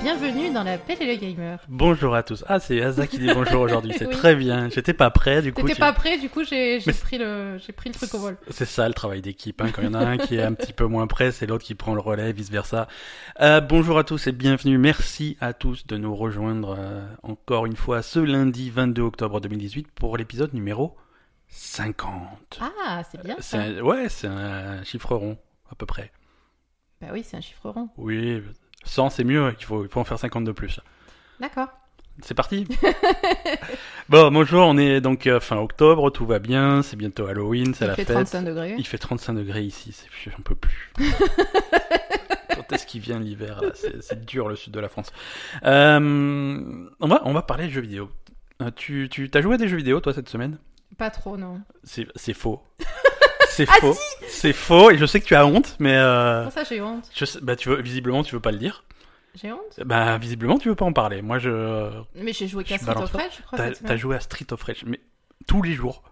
bienvenue dans la Belle et le Gamer. Bonjour à tous. Ah, c'est Asa qui dit bonjour aujourd'hui, c'est Oui. très bien. J'étais pas prêt, du coup. T'étais tu- pas prêt, du coup j'ai pris, le... j'ai pris le truc au vol. C'est ça le travail d'équipe. Hein. Quand il y en a un qui est un petit peu moins prêt, c'est l'autre qui prend le relais, vice versa. Euh, bonjour à tous et bienvenue. Merci à tous de nous rejoindre euh, encore une fois ce lundi 22 octobre 2018 pour l'épisode numéro 50. Ah, c'est bien C'est ça. un- Ouais, c'est un chiffre rond à peu près. Bah oui, c'est un chiffre rond. Oui, 100 c'est mieux. Il faut, il faut en faire 50 de plus. D'accord. C'est parti Bon, bonjour, on est donc euh, fin octobre, tout va bien, c'est bientôt Halloween, c'est Il la fait fête. 35 degrés. Il fait 35 degrés ici, c'est- j'en peux plus. Quand est-ce qu'il vient l'hiver C'est dur le sud de la France. Euh, on, va, on va parler de jeux vidéo. Euh, tu tu t'as joué à des jeux vidéo toi cette semaine? Pas trop, non. C'est c'est faux. C'est Ah, faux. C'est faux et je sais que tu as honte, mais euh, Pour ça, j'ai honte? je sais- bah tu veux visiblement tu veux pas le dire. J'ai honte? Bah visiblement tu veux pas en parler. Moi je Mais j'ai joué qu'à Street of. Rage, je crois, t'as joué à Street of Rage, mais tous les jours.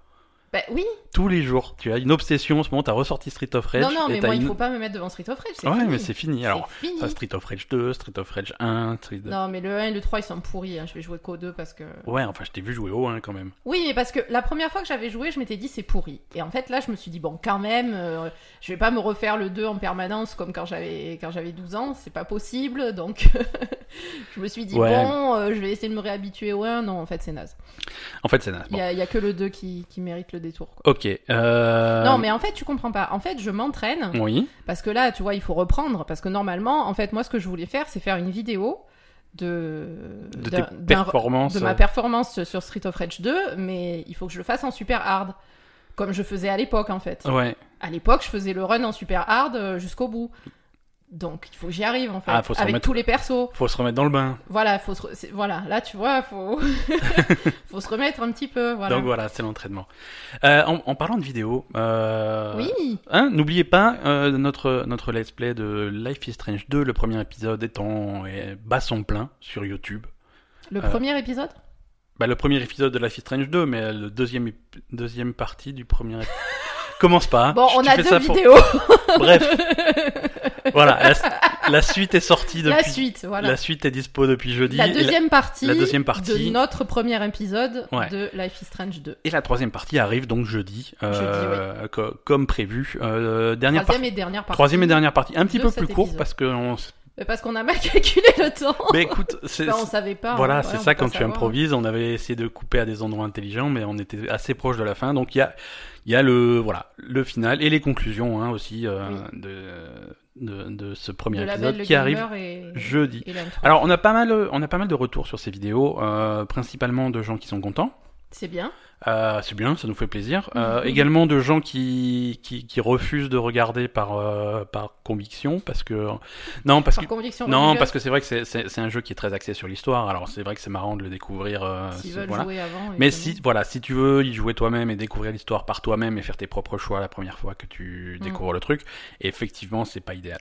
Bah oui. tous les jours. Tu as une obsession en ce moment, t'as ressorti Street of Rage. non, non, mais moi, il une- faut pas me mettre devant Street of Rage. C'est Ouais, fini. mais c'est fini. Alors, C'est fini. ça, Street of Rage 2, Street of Rage 1, Street... Non, mais le 1 et le 3, ils sont pourris. hein. Je vais jouer qu'au 2 parce que. Ouais, enfin, je t'ai vu jouer au 1 quand même. Oui, mais parce que la première fois que j'avais joué, je m'étais dit c'est pourri. Et en fait, là, je me suis dit, bon, quand même, euh, je vais pas me refaire le 2 en permanence comme quand j'avais quand j'avais 12 ans, c'est pas possible. Donc, je me suis dit, Ouais. bon, euh, je vais essayer de me réhabituer au 1. Non, en fait, c'est naze. En fait, c'est naze. Il Bon. y a que le 2 qui, qui mérite le détour. quoi. Ok. Euh... Non, mais en fait, tu comprends pas. En fait, je m'entraîne Oui. parce que là, tu vois, il faut reprendre. Parce que normalement, en fait, moi, ce que je voulais faire, c'est faire une vidéo de, De tes performances. de ma euh, performance sur Street of Rage 2, mais il faut que je le fasse en super hard. Comme je faisais à l'époque, en fait. Ouais. À l'époque, je faisais le run en super hard euh, jusqu'au bout. Donc, il faut que j'y arrive, en fait. Ah, faut se avec remettre- tous les persos. Faut se remettre dans le bain. Voilà, faut se re- c'est- voilà, là, tu vois, faut... faut se remettre un petit peu, voilà. Donc voilà, c'est l'entraînement. Euh, en, en parlant de vidéo, euh... Oui, hein, n'oubliez pas euh, notre notre let's play de Life is Strange 2, le premier épisode étant bas son plein sur YouTube. le premier épisode? Bah, le premier épisode de Life is Strange 2, mais le deuxième, deuxième partie du premier épisode. Commence pas. hein. Bon, on Tu a deux ça pour- vidéos. Bref, voilà. La, la suite est sortie depuis. La suite, voilà. La suite est dispo depuis jeudi. La deuxième partie, la deuxième partie- de notre premier épisode Ouais. de Life is Strange 2. Et la troisième partie arrive donc jeudi, euh, co- comme prévu. Euh, dernière Troisième partie. et dernière partie. Troisième et dernière partie, un petit de peu plus court parce que on... Mais Parce qu'on a mal calculé le temps. Mais écoute, c'est Enfin, on savait pas. voilà, hein. c'est Ouais, ça quand tu savoir. improvises. On avait essayé de couper à des endroits intelligents, mais on était assez proche de la fin. Donc il y a, il y a le voilà le final et les conclusions hein, aussi euh, de, de de ce premier De épisode qui arrive et... jeudi. et. Alors on a pas mal, on a pas mal de retours sur ces vidéos, euh, principalement de gens qui sont contents. C'est bien. Euh, c'est bien, ça nous fait plaisir. Euh, Mhm. Également de gens qui, qui, qui refusent de regarder par, euh, par conviction, parce que non, parce Par que non, parce que c'est vrai que c'est- un jeu qui est très axé sur l'histoire. Alors c'est vrai que c'est marrant de le découvrir. voilà. jouer avant. Mais si voilà, si tu veux y jouer toi-même et découvrir l'histoire par toi-même et faire tes propres choix la première fois que tu Mhm. découvres le truc, effectivement, c'est pas idéal.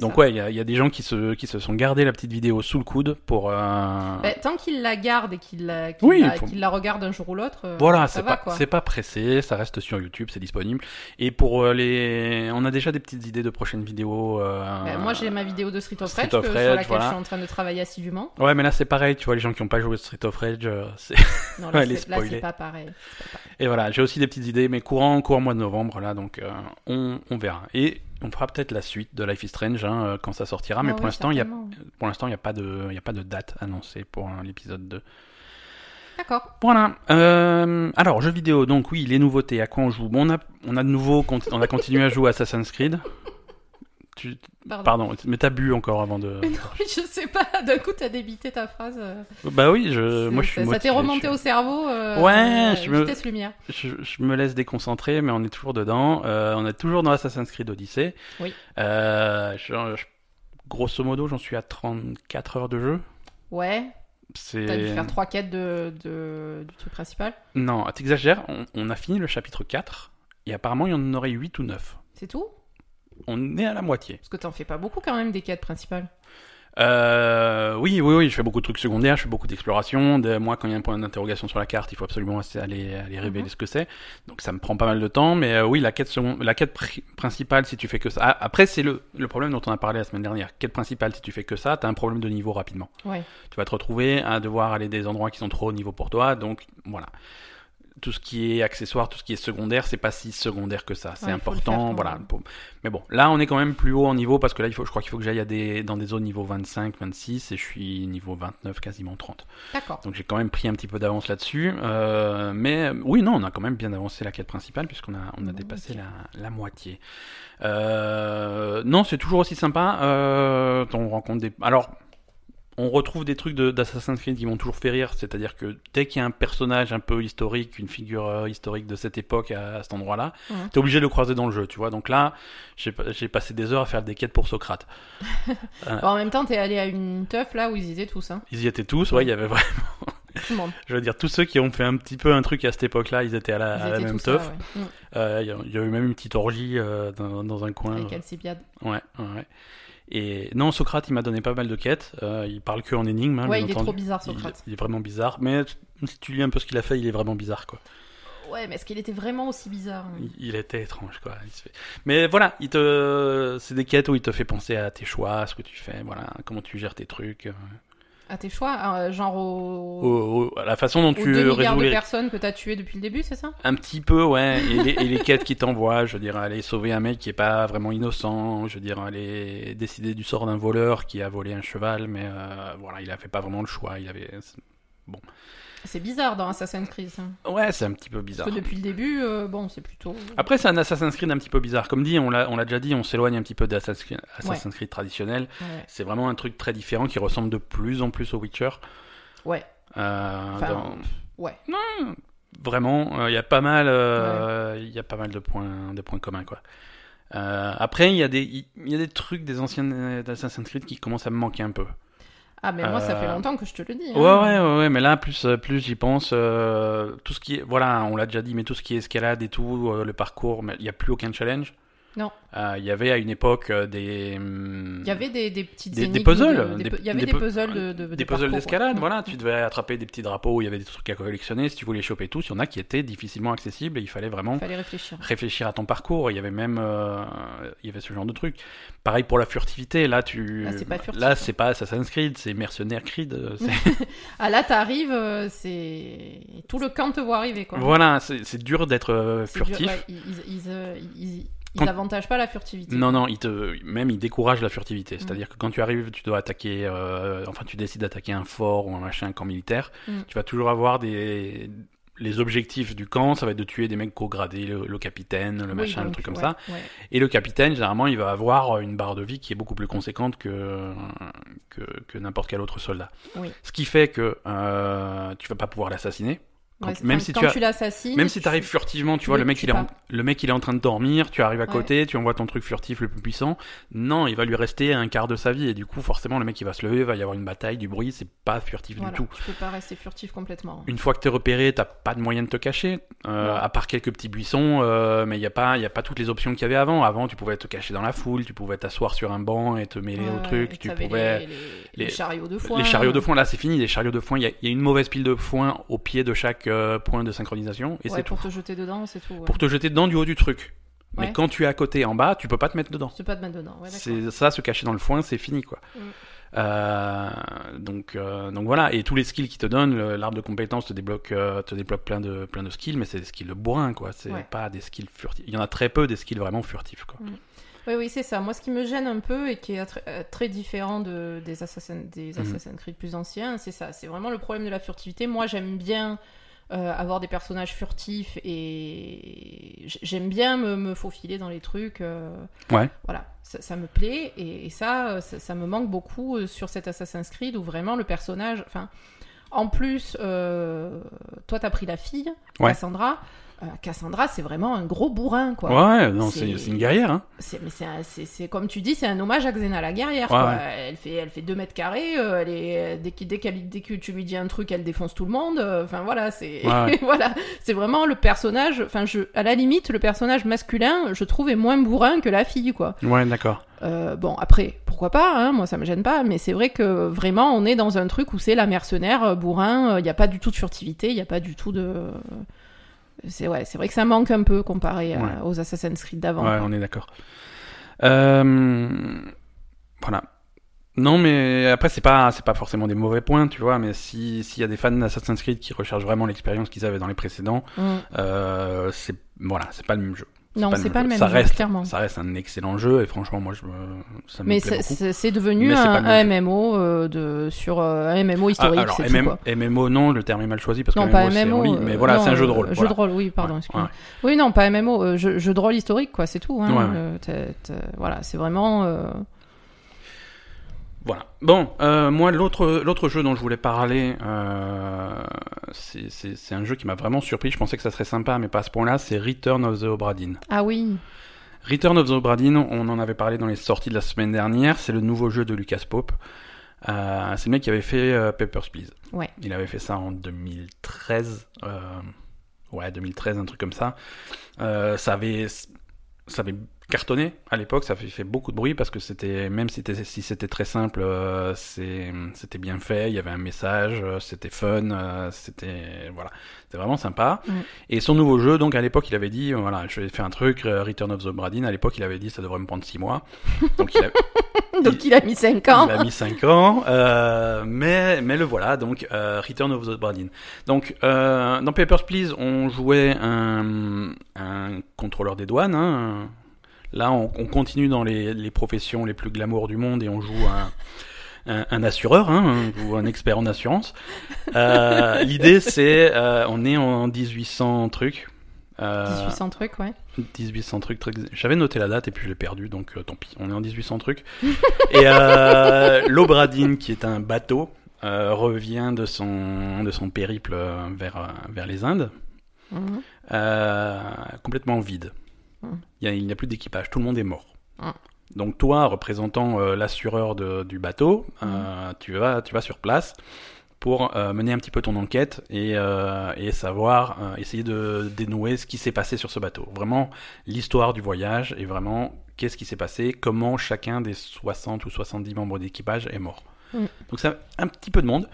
Donc ça. ouais, il y a, il y a des gens qui se qui se sont gardés la petite vidéo sous le coude pour. Ben, tant qu'il la garde et qu'il la, Oui, la, faut- qu'il la regarde un jour ou l'autre, Voilà, c'est pas, quoi. c'est pas pressé, ça reste sur YouTube, c'est disponible. Et pour euh, les, on a déjà des petites idées de prochaines vidéos. euh, Ben, moi j'ai ma vidéo de Street of Street Rage, of que- Rage, sur laquelle voilà. je suis en train de travailler assidûment. Ouais, mais là c'est pareil, tu vois, les gens qui n'ont pas joué Street of Rage, euh, c'est- Non, là, les c'est, pas pareil. C'est pas pareil. et voilà, j'ai aussi des petites idées, mais courant, courant mois de novembre là, donc euh, on, on verra. Et on fera peut-être la suite de Life is Strange hein, quand ça sortira, mais Ah pour l'instant, il y a, pour l'instant, il y a pas de, il y a pas de date annoncée pour l'épisode 2. D'accord. Voilà. Euh, alors, jeux vidéo, donc oui, les nouveautés, à quoi on joue? Bon, on a, on a de nouveau, on a continué à jouer à Assassin's Creed. Tu, Pardon. pardon, mais t'as bu encore avant de. Mais non, mais je sais pas, d'un coup t'as débité ta phrase. euh, Bah oui, je, moi je suis ça, ça t'est remonté au cerveau. euh, Ouais, je me- vitesse lumière. je, je me laisse déconcentrer, mais on est toujours dedans. Euh, on est toujours dans Assassin's Creed Odyssey. Oui. Euh, je- grosso modo, j'en suis à 34 heures de jeu. Ouais. T'as dû faire trois quêtes de, de- du truc principal. Non, t'exagères. On, on a fini le chapitre 4 et apparemment il y en aurait 8 ou 9. C'est tout? On est à la moitié. Parce que t'en fais pas beaucoup quand même des quêtes principales. Euh, oui, oui, oui, je fais beaucoup de trucs secondaires, je fais beaucoup d'exploration. De, moi, quand il y a un point d'interrogation sur la carte, il faut absolument aller, aller révéler Mhm. ce que c'est. Donc ça me prend pas mal de temps, mais euh, oui, la quête, second- la quête pri- principale, si tu fais que ça. Ah, après, c'est le, le problème dont on a parlé la semaine dernière. Quête principale, si tu fais que ça, t'as un problème de niveau rapidement. Ouais. Tu vas te retrouver à devoir aller des endroits qui sont trop haut niveau pour toi, donc voilà. Tout ce qui est accessoire, tout ce qui est secondaire, c'est pas si secondaire que ça. C'est Ouais, important, faire voilà. pour- Mais bon, là, on est quand même plus haut en niveau parce que là, il faut, je crois qu'il faut que j'aille à des, dans des zones niveau 25, 26 et je suis niveau 29, quasiment 30. D'accord. Donc j'ai quand même pris un petit peu d'avance là-dessus. Euh, mais euh, oui, non, on a quand même bien avancé la quête principale puisqu'on a, on a Bon, dépassé la, la moitié. Euh, non, c'est toujours aussi sympa. On rencontre des. Alors, on retrouve des trucs de- d'Assassin's Creed qui m'ont toujours fait rire. C'est-à-dire que dès qu'il y a un personnage un peu historique, une figure euh, historique de cette époque à, à cet endroit-là, t'es obligé de le croiser dans le jeu, tu vois. Donc là, j'ai pas- j'ai passé des heures à faire des quêtes pour Socrate. Bon, en même temps, t'es allé à une teuf là où ils étaient tous, hein. Ils y étaient tous, ouais, il y avait vraiment. Tout le monde. Je veux dire, tous ceux qui ont fait un petit peu un truc à cette époque-là, ils étaient à la, à même teuf. ouais. Mm. Euh, Il y, a- il y a eu même une petite orgie euh, dans, dans un coin. Avec Alcibiade. Ouais, ouais, ouais. Et non, Socrate, il m'a donné pas mal de quêtes. Euh, il parle que en énigme. hein, Ouais, il est trop bizarre, Socrate. Il, est vraiment bizarre. Mais si tu lis un peu ce qu'il a fait, il est vraiment bizarre, quoi. Ouais, mais est-ce qu'il était vraiment aussi bizarre hein Il, il était étrange, quoi. Il se fait- Mais voilà, il te, c'est des quêtes où il te fait penser à tes choix, à ce que tu fais, voilà, comment tu gères tes trucs, euh, À tes choix euh, Genre au... au- au- à la façon dont tu 2 milliards résous de les personnes que t'as tuées depuis le début, c'est ça? Un petit peu, ouais. Et les, et les quêtes qui t'envoient, je veux dire, aller sauver un mec qui est pas vraiment innocent, je veux dire, aller décider du sort d'un voleur qui a volé un cheval, mais euh, voilà, il a fait pas vraiment le choix. Il avait, C'est bizarre dans Assassin's Creed, ça. ouais, c'est un petit peu Parce bizarre. que depuis le début, euh, bon, c'est plutôt... Après, c'est un Assassin's Creed un petit peu bizarre. Comme dit, on l'a, on l'a déjà dit, on s'éloigne un petit peu d'Assassin's Creed, Assassin's Creed traditionnel. C'est vraiment un truc très différent qui ressemble de plus en plus au Witcher. Ouais. Euh, Enfin, dans- ouais. Vraiment, il y a pas mal, euh, il y a pas mal de points, de points communs quoi. Euh, après, il y a des, il y a des trucs des anciennes euh, d'Assassin's Creed qui commencent à me manquer un peu. Ah, mais moi, ça fait Euh, longtemps que je te le dis. hein. Ouais, ouais, ouais, ouais, mais là, plus, euh, plus j'y pense, euh, tout ce qui est, voilà, on l'a déjà dit, mais tout ce qui est escalade et tout, euh, le parcours, mais il n'y a plus aucun challenge. Non. Euh, Il y avait à une époque euh, des, hum, Il y avait des, des petites Des- puzzles, Il y avait des des, pu- puzzles de, de, de des puzzles d'escalade, voilà, Mm. tu devais attraper des petits drapeaux, il y avait des trucs à collectionner, si tu voulais choper tous, il y en a qui étaient difficilement accessibles et il fallait vraiment Il fallait réfléchir. réfléchir à ton parcours. Il y avait même, euh, il y avait ce genre de truc. Pareil pour la furtivité. Là, tu, Là, c'est pas furtif, Là, hein. c'est pas Assassin's Creed, c'est Mercenaire Creed. Ah, là, t'arrives, c'est... Tout le camp te voit arriver, quoi. voilà, c'est dur d'être dur, furtif. ouais, ils, ils, ils, ils- avantagent pas la furtivité. Non, non, te, même il décourage la furtivité. Mm. C'est-à-dire que quand tu arrives, tu dois attaquer, euh, enfin, tu décides d'attaquer un fort ou un machin, un camp militaire. Mm. Tu vas toujours avoir des, les objectifs du camp, ça va être de tuer des mecs gros gradés, le, le capitaine, le Oui, machin, le donc, truc comme ouais, ça. ouais. Et le capitaine, généralement, il va avoir une barre de vie qui est beaucoup plus conséquente que, que, que n'importe quel autre soldat. Oui. Ce qui fait que euh, tu vas pas pouvoir l'assassiner. Quand- Ouais, c'est- même si quand tu as- tu Même si tu arrives furtivement, tu tu vois, le mec, il est en, le mec, il est en train de dormir, tu arrives à Ouais. côté, tu envoies ton truc furtif le plus puissant. Non, il va lui rester un quart de sa vie. Et du coup, forcément, le mec, il va se lever, il va y avoir une bataille, du bruit, c'est pas furtif voilà, du tout. tu peux pas rester furtif complètement. Une fois que t'es repéré, t'as pas de moyen de te cacher, euh, à part quelques petits buissons, euh, mais il y a pas, il y a pas toutes les options qu'il y avait avant. Avant, tu pouvais te cacher dans la foule, tu pouvais t'asseoir sur un banc et te mêler au truc, tu pouvais. les, les- les- les chariots de foin. Les chariots de foin, là, c'est fini. Les chariots de foin, il y, a- il y a une mauvaise pile de foin au pied de chaque euh, point de synchronisation, et Ouais, c'est tout. pour te jeter dedans, c'est tout. ouais. Pour te jeter dedans du haut du truc. Mais quand tu es à côté, en bas, tu peux pas te mettre dedans. Tu peux pas te mettre dedans. C'est ça, se cacher dans le foin, c'est fini, quoi. Mm. Euh, donc, euh, donc voilà, et tous les skills qui te donnent, l'arbre de compétences te débloque, euh, te débloque plein de, plein de skills, mais c'est des skills de bourrin, quoi. C'est Ouais. pas des skills furtifs. Il y en a très peu des skills vraiment furtifs, quoi. Oui, oui, c'est ça. Moi, ce qui me gêne un peu et qui est très, très différent de, des, Assassin, des Mhm. Assassin's Creed plus anciens, c'est ça. C'est vraiment le problème de la furtivité. Moi, j'aime bien euh, avoir des personnages furtifs et j'aime bien me, me faufiler dans les trucs. euh, Ouais. Voilà, ça, ça me plaît et, et ça, ça, ça me manque beaucoup euh, sur cet Assassin's Creed où vraiment le personnage. Enfin, en plus, euh, toi, t'as pris la fille, Ouais. Cassandra. Euh, Cassandra, c'est vraiment un gros bourrin, quoi. Ouais, non, C'est- une guerrière, hein. C'est, mais c'est, un- c'est, c'est comme tu dis, c'est un hommage à Xena la guerrière. Ouais, quoi. ouais. Elle fait, elle fait 2 mètres carrés. euh, elle est, dès, qu'il- dès, dès que tu lui dis un truc, elle défonce tout le monde. euh, Enfin voilà, c'est, Ouais, voilà, c'est vraiment le personnage. Enfin, je, à la limite, le personnage masculin, je trouve est moins bourrin que la fille, quoi. Ouais, d'accord. Euh, bon, après, pourquoi pas, hein, moi ça me gêne pas, mais c'est vrai que vraiment on est dans un truc où c'est la mercenaire, bourrin, il n'y a pas du tout de furtivité, il n'y a pas du tout de. C'est ouais, c'est vrai que ça manque un peu comparé à- aux Assassin's Creed d'avant. Ouais, on est d'accord. Euh, voilà. Non, mais après c'est pas c'est pas forcément des mauvais points, tu vois. Mais si s'il y a des fans d'Assassin's Creed qui recherchent vraiment l'expérience qu'ils avaient dans les précédents, Mm. euh, c'est voilà, c'est pas le même jeu. Non, c'est pas le même ça jeu, reste, clairement. Ça reste un excellent jeu et franchement, moi, je ça me Mais plaît c'est- beaucoup. c'est c'est devenu Mais un, un MMO euh, de, sur euh, un MMO Ah, historique, alors, MM tout, quoi. MMO, non, le terme est mal choisi parce que Non, pas MMO, en ligne, mais euh, voilà, non, c'est un jeu de euh, rôle. Jeu voilà. de rôle, oui, pardon, Ouais, ouais. Oui, non, pas MMO, euh, jeu, jeu de rôle historique, quoi, c'est tout. Hein. Ouais. Euh, voilà, c'est vraiment. Voilà. Bon, euh, moi, l'autre l'autre jeu dont je voulais parler, euh, c'est- c'est c'est un jeu qui m'a vraiment surpris. Je pensais que ça serait sympa, mais pas à ce point-là. C'est Return of the Obra Dinn. Ah oui, Return of the Obra Dinn, on en avait parlé dans les sorties de la semaine dernière. C'est le nouveau jeu de Lucas Pope. Euh, c'est le mec qui avait fait euh, Papers, Please. Ouais. Il avait fait ça en 2013. euh, ouais, 2013, un truc comme ça. Euh, ça avait, ça avait cartonné à l'époque. Ça fait beaucoup de bruit parce que c'était, même si c'était, si c'était très simple, euh, c'était bien fait. Il y avait un message, euh, c'était fun, euh, c'était, voilà, c'était vraiment sympa. Mm. Et son nouveau jeu, donc à l'époque, il avait dit, voilà, je vais faire un truc, Return of the Bradin. À l'époque, il avait dit, ça devrait me prendre 6 mois. Donc il a, donc il a mis 5 ans. il a mis 5 ans, euh, mais, mais le voilà, donc Return of the Bradin. Donc dans Papers, Please, on jouait un, un contrôleur des douanes. hein. Là, on, on continue dans les, les professions les plus glamour du monde et on joue un, un, un assureur, hein, joue un expert en assurance. Euh, L'idée, c'est, euh, on est en 1800 trucs. Euh, 1800 trucs, ouais. 1800 trucs, trucs. J'avais noté la date et puis je l'ai perdu, donc euh, tant pis. On est en 1800 trucs. et euh, l'Obradine, qui est un bateau, euh, revient de son de son périple euh, vers euh, vers les Indes, Mhm. euh, complètement vide. Il a- n'y a, plus d'équipage, tout le monde est mort. Mhm. Donc toi, représentant euh, l'assureur du bateau, euh, tu vas tu vas sur place pour euh, mener un petit peu ton enquête et, et savoir, essayer de dénouer ce qui s'est passé sur ce bateau. Vraiment, l'histoire du voyage et vraiment qu'est-ce qui s'est passé, comment chacun des 60 ou 70 membres d'équipage est mort. Mm. Donc c'est un petit peu de monde.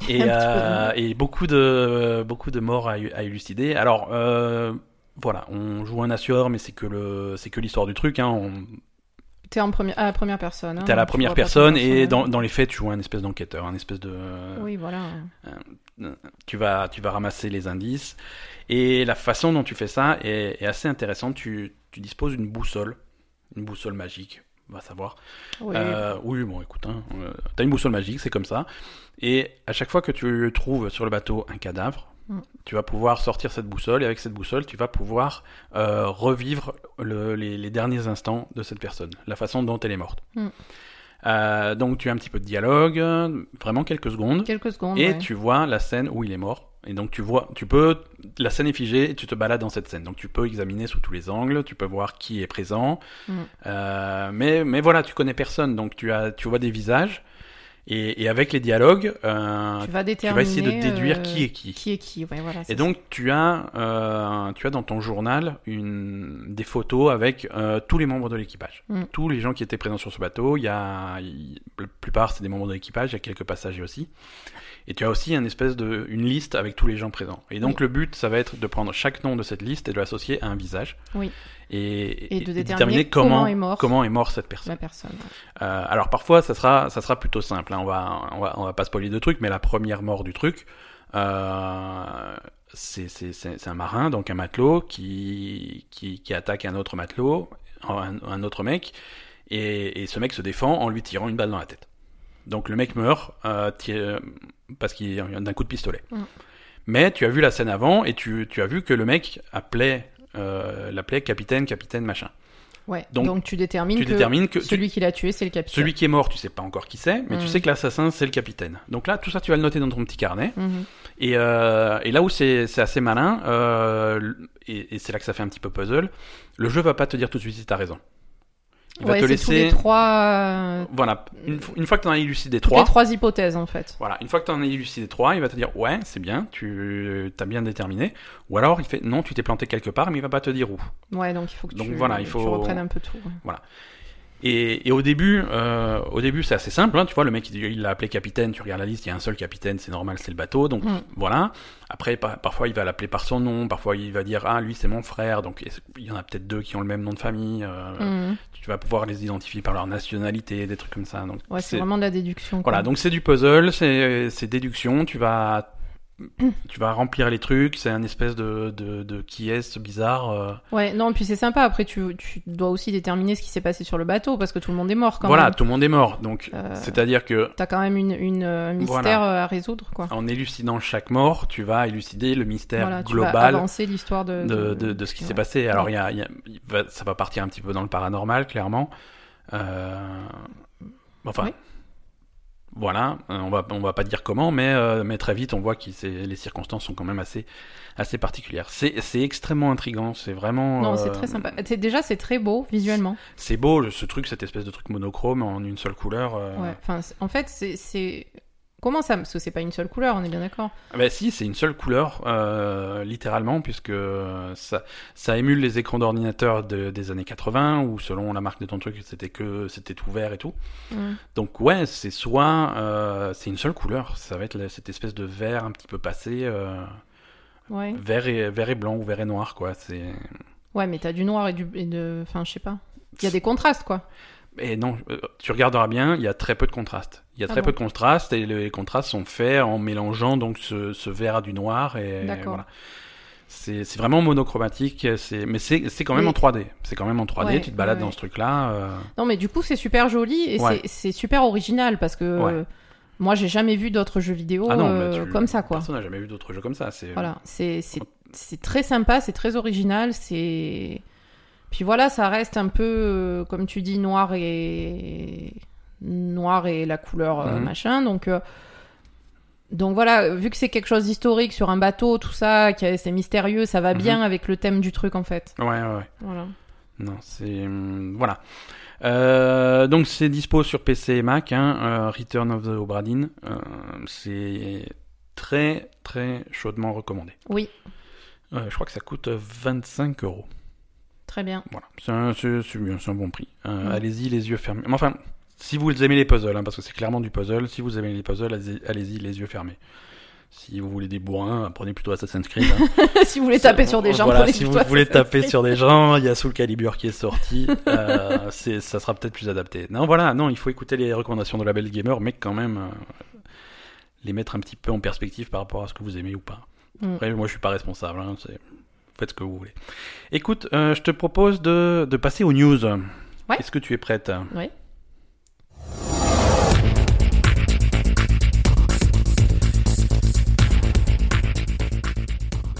Et, Un petit peu de monde. et beaucoup de beaucoup de morts à, à élucider. Alors voilà, on joue un assureur, mais c'est que le c'est que l'histoire du truc. Hein. On, T'es en première, à la première personne. hein, T'es à la première personne et dans, personnage. dans les faits, tu joues un espèce d'enquêteur, un espèce de. Oui, voilà. Tu vas, tu vas ramasser les indices. Et la façon dont tu fais ça est, est assez intéressante. Tu, tu disposes d'une boussole, une boussole magique, on va savoir. Oui. Euh, oui, bon, écoute, hein, euh, t'as une boussole magique, c'est comme ça. Et à chaque fois que tu trouves sur le bateau un cadavre, Mm. tu vas pouvoir sortir cette boussole et avec cette boussole, tu vas pouvoir euh, revivre le- les, les derniers instants de cette personne, la façon dont elle est morte. Mm. Euh, donc tu as un petit peu de dialogue, vraiment quelques secondes, Quelques secondes. et ouais. tu vois la scène où il est mort. Et donc tu vois, tu peux, la scène est figée et tu te balades dans cette scène. Donc tu peux examiner sous tous les angles, tu peux voir qui est présent. Mm. Euh, mais mais voilà, tu connais personne, donc tu as, tu vois des visages. Et, et avec les dialogues, euh, tu vas tu vas essayer de déduire euh, qui est qui. Qui est qui, ouais, voilà. Et donc tu as, euh, tu as dans ton journal une, des photos avec euh, tous les membres de l'équipage, Mm. tous les gens qui étaient présents sur ce bateau. Il y a, il- la plupart c'est des membres de l'équipage, il y a quelques passagers aussi. Et tu as aussi une espèce de, une liste avec tous les gens présents. Et donc le but, ça va être de prendre chaque nom de cette liste et de l'associer à un visage. Oui. Et, Et de déterminer comment, comment est mort. comment est mort cette personne. La personne. Euh, alors parfois, ça sera, ça sera plutôt simple. hein. On va, on va, on va pas spoiler de trucs, mais la première mort du truc, euh, c'est, c'est, c'est, c'est un marin, donc un matelot qui, qui, qui attaque un autre matelot, un, un autre mec, et, et ce mec se défend en lui tirant une balle dans la tête. Donc le mec meurt euh, tir- parce qu'il d'un coup de pistolet. Mm. Mais tu as vu la scène avant et tu, tu as vu que le mec appelait, euh, l'appelait capitaine, capitaine, machin. Ouais. Donc, Donc, tu détermines Tu que détermines que tu- celui qui l'a tué, c'est le capitaine. celui qui est mort, tu sais pas encore qui c'est, mais tu Mm. sais que l'assassin, c'est le capitaine. Donc là, tout ça, tu vas le noter dans ton petit carnet. Mhm. Et, euh, et là où c'est assez malin, euh, et, et c'est là que ça fait un petit peu puzzle, le jeu va pas te dire tout de suite si t'as raison. Il va Ouais, te c'est tous les laisser... trois, euh, Voilà, une, fois que t'en as élucidé toutes les trois, trois hypothèses en fait. voilà, une fois que t'en as élucidé trois, il va te dire ouais, c'est bien, tu t'as bien déterminé. Ou alors il fait non, tu t'es planté quelque part, mais il va pas te dire où. Ouais, donc il faut que Donc tu, voilà, il tu faut- reprennes un peu tout. ouais. Et, et au début, euh, au début, c'est assez simple. Hein, tu vois, le mec, il l'a appelé capitaine. Tu regardes la liste, il y a un seul capitaine, c'est normal, c'est le bateau. Donc Mm. voilà. Après, par- parfois, il va l'appeler par son nom. Parfois, il va dire ah lui, c'est mon frère. Donc il y en a peut-être deux qui ont le même nom de famille. euh, Mhm. Tu vas pouvoir les identifier par leur nationalité, des trucs comme ça. Donc Ouais, c'est vraiment de la déduction. quoi. voilà, donc c'est du puzzle, c'est c'est déduction, tu vas tu vas remplir les trucs, c'est un espèce de de, de qui est bizarre. euh. Ouais, non, puis c'est sympa. Après, tu, tu dois aussi déterminer ce qui s'est passé sur le bateau parce que tout le monde est mort quand voilà, même. tout le monde est mort, donc Euh, c'est-à-dire que T'as quand même une, une euh, mystère Voilà. euh, à résoudre, quoi. en élucidant chaque mort, tu vas élucider le mystère Voilà, tu vas global avancer l'histoire de, de, de, de ce qui ouais. s'est passé. Alors Ouais. y a, y ça va partir un petit peu dans le paranormal, clairement. Euh, Enfin. Oui. Voilà, euh, on va on va pas dire comment, mais euh, mais très vite on voit que les circonstances sont quand même assez assez particulières. C'est c'est extrêmement intrigant, c'est vraiment. Non, euh, c'est très sympa. C'est- Déjà, c'est très beau visuellement. C'est beau ce truc, cette espèce de truc monochrome en une seule couleur. euh. Ouais. En fait, c'est. Comment ça? Parce que c'est pas une seule couleur, on est bien d'accord. Ah Bah si, c'est une seule couleur, euh, littéralement, puisque ça, ça émule les écrans d'ordinateur de- des années 80, où selon la marque de ton truc, c'était que c'était tout vert et tout. Mhm. Donc ouais, c'est soit euh, c'est une seule couleur, ça va être la- cette espèce de vert un petit peu passé, euh, Ouais. vert et vert et blanc ou vert et noir quoi. C'est Ouais, mais t'as du noir et du. Et de... Enfin, je sais pas. Il y a des contrastes, quoi. Et non, euh, tu regarderas bien, il y a très peu de contraste. Il y a Ah très bon peu de contraste et les contrastes sont faits en mélangeant donc ce, ce vert à du noir et voilà. C'est vraiment monochromatique, mais c'est quand même en 3D. C'est quand même en 3D, Ouais, tu te balades ouais, dans ce truc-là. euh, Non, mais du coup, c'est super joli et Ouais. c'est- super original parce que euh, moi, j'ai jamais vu d'autres jeux vidéo Ah non, euh, tu- comme ça, quoi. Personne n'a jamais vu d'autres jeux comme ça. C'est Voilà, c'est très sympa, c'est très original, c'est. Puis voilà, ça reste un peu, euh, comme tu dis, noir et. Noir et la couleur euh, Mhm. machin. Donc, euh, donc voilà, vu que c'est quelque chose d'historique sur un bateau, tout ça, c'est mystérieux, ça va Mhm. bien avec le thème du truc en fait. ouais, ouais, ouais. Voilà. Non, c'est hum, voilà. Euh, donc c'est dispo sur PC et Mac. Hein, euh, Return of the Obra Dinn. Euh, c'est très très chaudement recommandé. Oui, je crois que ça coûte 25 euros. Très bien. Voilà, c'est un, c'est- c'est bien, c'est un bon prix. Euh. Allez-y les yeux fermés. Mais enfin, si vous aimez les puzzles, hein, parce que c'est clairement du puzzle, si vous aimez les puzzles, allez-y allez-y les yeux fermés. Si vous voulez des bourrins, prenez plutôt Assassin's Creed. hein. si vous voulez taper sur des gens, Voilà, prenez si vous voulez taper sur des gens, il y a Soul Calibur qui est sorti. Euh, c'est, ça sera peut-être plus adapté. Non, voilà, non, il faut écouter les recommandations de la Belle Gamer, mais quand même euh, les mettre un petit peu en perspective par rapport à ce que vous aimez ou pas. Mm. Après, moi, je suis pas responsable. Hein, c'est... Faites ce que vous voulez. Écoute, euh, je te propose de, de passer aux news. Ouais. Est-ce que tu es prête? Oui.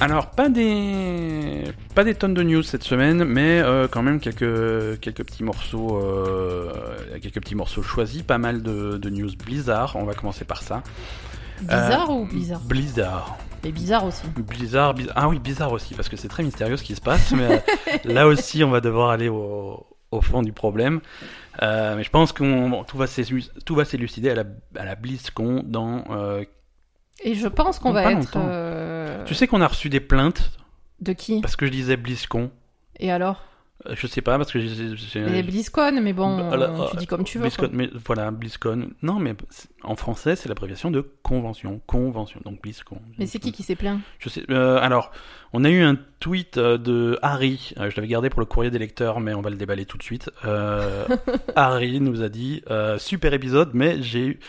Alors, pas des, pas des tonnes de news cette semaine, mais euh, quand même quelques, quelques petits morceaux, euh, quelques petits morceaux choisis, pas mal de, de news Blizzard. On va commencer par ça. Bizarre Euh, ou bizarre? Blizzard. Mais bizarre aussi. Blizzard, Blizzard. Ah oui, bizarre aussi, parce que c'est très mystérieux ce qui se passe, mais euh, là aussi, on va devoir aller au, au fond du problème. Euh, mais je pense qu'on bon, tout va s'élucider à la, à la BlizzCon dans. euh, Et je pense qu'on va être. euh, Tu sais qu'on a reçu des plaintes De qui? Parce que je disais BlizzCon. Et alors? Je sais pas parce que j'ai. Mais BlizzCon, mais bon, Bah, euh, tu dis comme tu veux. BlizzCon, mais voilà, BlizzCon. Non, mais en français, c'est l'abréviation de convention. Convention, donc BlizzCon. Mais c'est qui qui s'est plaint? Je sais. euh, alors, on a eu un tweet euh, de Harry. euh, je l'avais gardé pour le courrier des lecteurs, mais on va le déballer tout de suite. Euh, Harry nous a dit euh, super épisode, mais j'ai eu,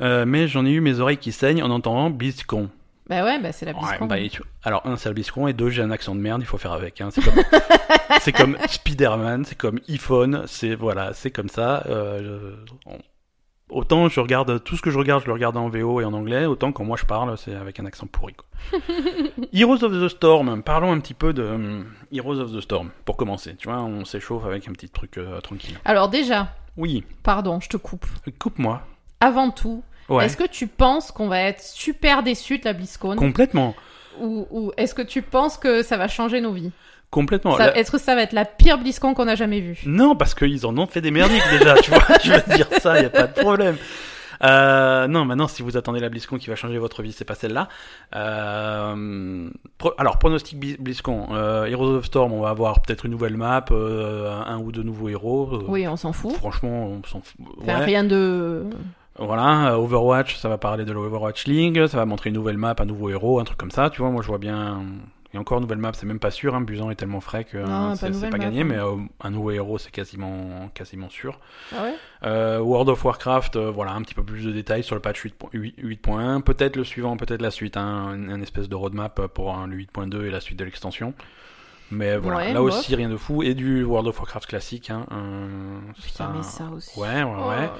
euh, mais j'en ai eu mes oreilles qui saignent en entendant BlizzCon. Bah ouais, bah c'est la Ouais, BlizzCon. bah, tu- Alors, un, c'est le BlizzCon, et deux, j'ai un accent de merde, il faut faire avec. Hein. C'est comme, comme Spider-Man, c'est comme iPhone, c'est voilà, c'est comme ça. Euh, je- Autant je regarde tout ce que je regarde, je le regarde en VO et en anglais, autant quand moi je parle, c'est avec un accent pourri. Quoi. Heroes of the Storm, parlons un petit peu de hum, Heroes of the Storm pour commencer. Tu vois, on s'échauffe avec un petit truc euh, tranquille. Alors déjà, Oui, pardon, je te coupe. coupe-moi. Avant tout, Ouais, est-ce que tu penses qu'on va être super déçus de la BlizzCon complètement, Ou, ou est-ce que tu penses que ça va changer nos vies complètement. La- Est-ce que ça va être la pire BlizzCon qu'on a jamais vue Non, parce qu'ils en ont fait des merdiques déjà, tu vois, je te dire ça, y a pas de problème. Euh, non, maintenant, si vous attendez la BlizzCon qui va changer votre vie, c'est pas celle-là. Euh, Pro- alors, pronostic BlizzCon. Euh, Heroes of Storm, on va avoir peut-être une nouvelle map, un ou deux nouveaux héros. Oui, on s'en fout. Franchement, on s'en fout. Enfin, Ouais. rien de. Voilà, euh, Overwatch, ça va parler de l'Overwatch League, ça va montrer une nouvelle map, un nouveau héros, un truc comme ça, tu vois, moi je vois bien... Et encore une nouvelle map, c'est même pas sûr, hein, Busan est tellement frais que euh, pas c'est pas map, gagné, hein. mais euh, un nouveau héros c'est quasiment, quasiment sûr. Ah ouais? Euh, World of Warcraft, euh, voilà, un petit peu plus de détails sur le patch 8.1, 8.1, peut-être le suivant, peut-être la suite, hein, un, espèce de roadmap pour le 8.2 et la suite de l'extension. Mais voilà, Ouais, là bof. aussi rien de fou, et du World of Warcraft classique. Hein, euh, Putain, mais ça aussi. Ouais, ouais, Oh ouais. là.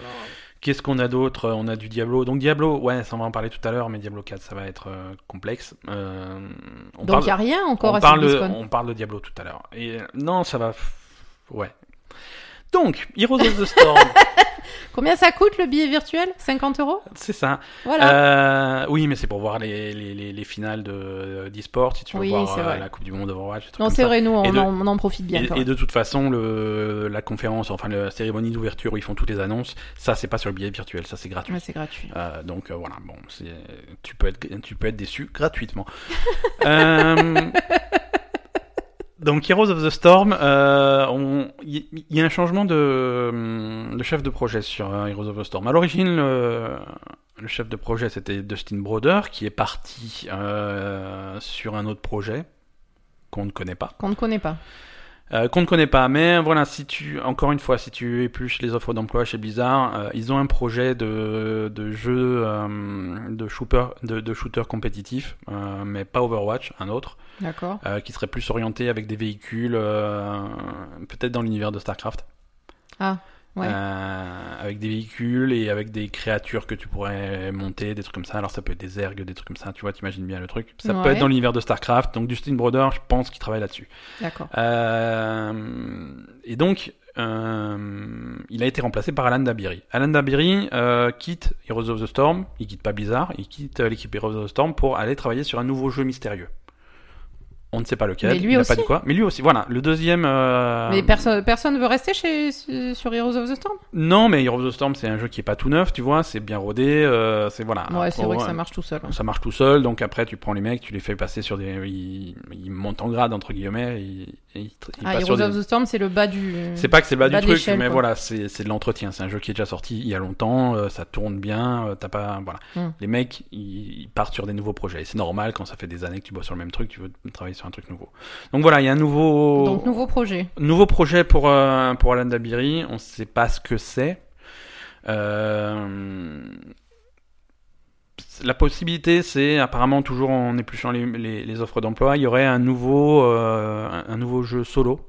Qu'est-ce qu'on a d'autre? On a du Diablo. Donc Diablo, ouais, ça on va en parler tout à l'heure, mais Diablo 4, ça va être euh, complexe. Euh, on Donc il n'y a rien encore on à parle, on parle de Diablo tout à l'heure. Et euh, non, ça va. Ouais. Donc, Heroes of the Storm, Combien ça coûte le billet virtuel? 50 euros? C'est ça. Voilà. Euh, oui, mais c'est pour voir les, les, les, les finales de d'e-sport, si tu veux Oui, voir c'est euh, la Coupe du Monde Overwatch. non, c'est vrai, nous, on, de- on en profite bien. Et, quand et même. de toute façon, le, la conférence, enfin la cérémonie d'ouverture où ils font toutes les annonces, ça c'est pas sur le billet virtuel, ça c'est gratuit. Ouais, c'est gratuit. Euh, donc euh, voilà, bon, c'est, tu peux être, tu peux être déçu gratuitement. Euh, donc Heroes of the Storm, euh, il y, il y a un changement de, de chef de projet sur euh, Heroes of the Storm. À l'origine, le, le chef de projet c'était Dustin Broder qui est parti euh, sur un autre projet qu'on ne connaît pas. Qu'on ne connaît pas. Euh, qu'on ne connaît pas, mais voilà, si tu, encore une fois, si tu épluches les offres d'emploi chez Blizzard, euh, ils ont un projet de, de jeu euh, de shooter, de, de shooter compétitif, mais pas Overwatch, un autre, D'accord. qui serait plus orienté avec des véhicules, peut-être dans l'univers de Starcraft, Ah, ouais. Euh, avec des véhicules et avec des créatures que tu pourrais monter, des trucs comme ça. Alors ça peut être des ergs, des trucs comme ça, tu vois, t'imagines bien le truc. Ça peut être dans l'univers de Starcraft, donc Dustin Broder, je pense qu'il travaille là-dessus. D'accord. Euh, et donc, euh, il a été remplacé par Alan Dabiri. Alan Dabiri euh, quitte Heroes of the Storm, il quitte pas Blizzard, il quitte l'équipe Heroes of the Storm pour aller travailler sur un nouveau jeu mystérieux. On ne sait pas lequel, Mais lui il aussi pas dit quoi, mais lui aussi. Voilà, le deuxième. euh, Mais personne personne veut rester chez, sur Heroes of the Storm? Non, mais Heroes of the Storm, c'est un jeu qui est pas tout neuf, tu vois, c'est bien rodé, euh, c'est voilà. Ouais, c'est vrai que ça marche tout seul. Ça marche tout seul, donc après tu prends les mecs, tu les fais passer sur des, ils, ils montent en grade entre guillemets, ils, ils, ils Ah, Heroes des- of the Storm, c'est le bas du. C'est pas que c'est le bas bas du truc, mais quoi. voilà, c'est de l'entretien. C'est un jeu qui est déjà sorti il y a longtemps, euh, ça tourne bien, t'as pas, voilà. Hmm. Les mecs, ils, ils partent sur des nouveaux projets. Et c'est normal quand ça fait des années que tu bosses sur le même truc, tu veux travailler sur un truc nouveau. Donc voilà, il y a un nouveau, Donc, nouveau projet. nouveau projet pour euh, pour Alan Dabiri. On sait pas ce que c'est. Euh, la possibilité, c'est apparemment toujours en épluchant les, les, les offres d'emploi, il y aurait un nouveau, euh, un, nouveau jeu solo.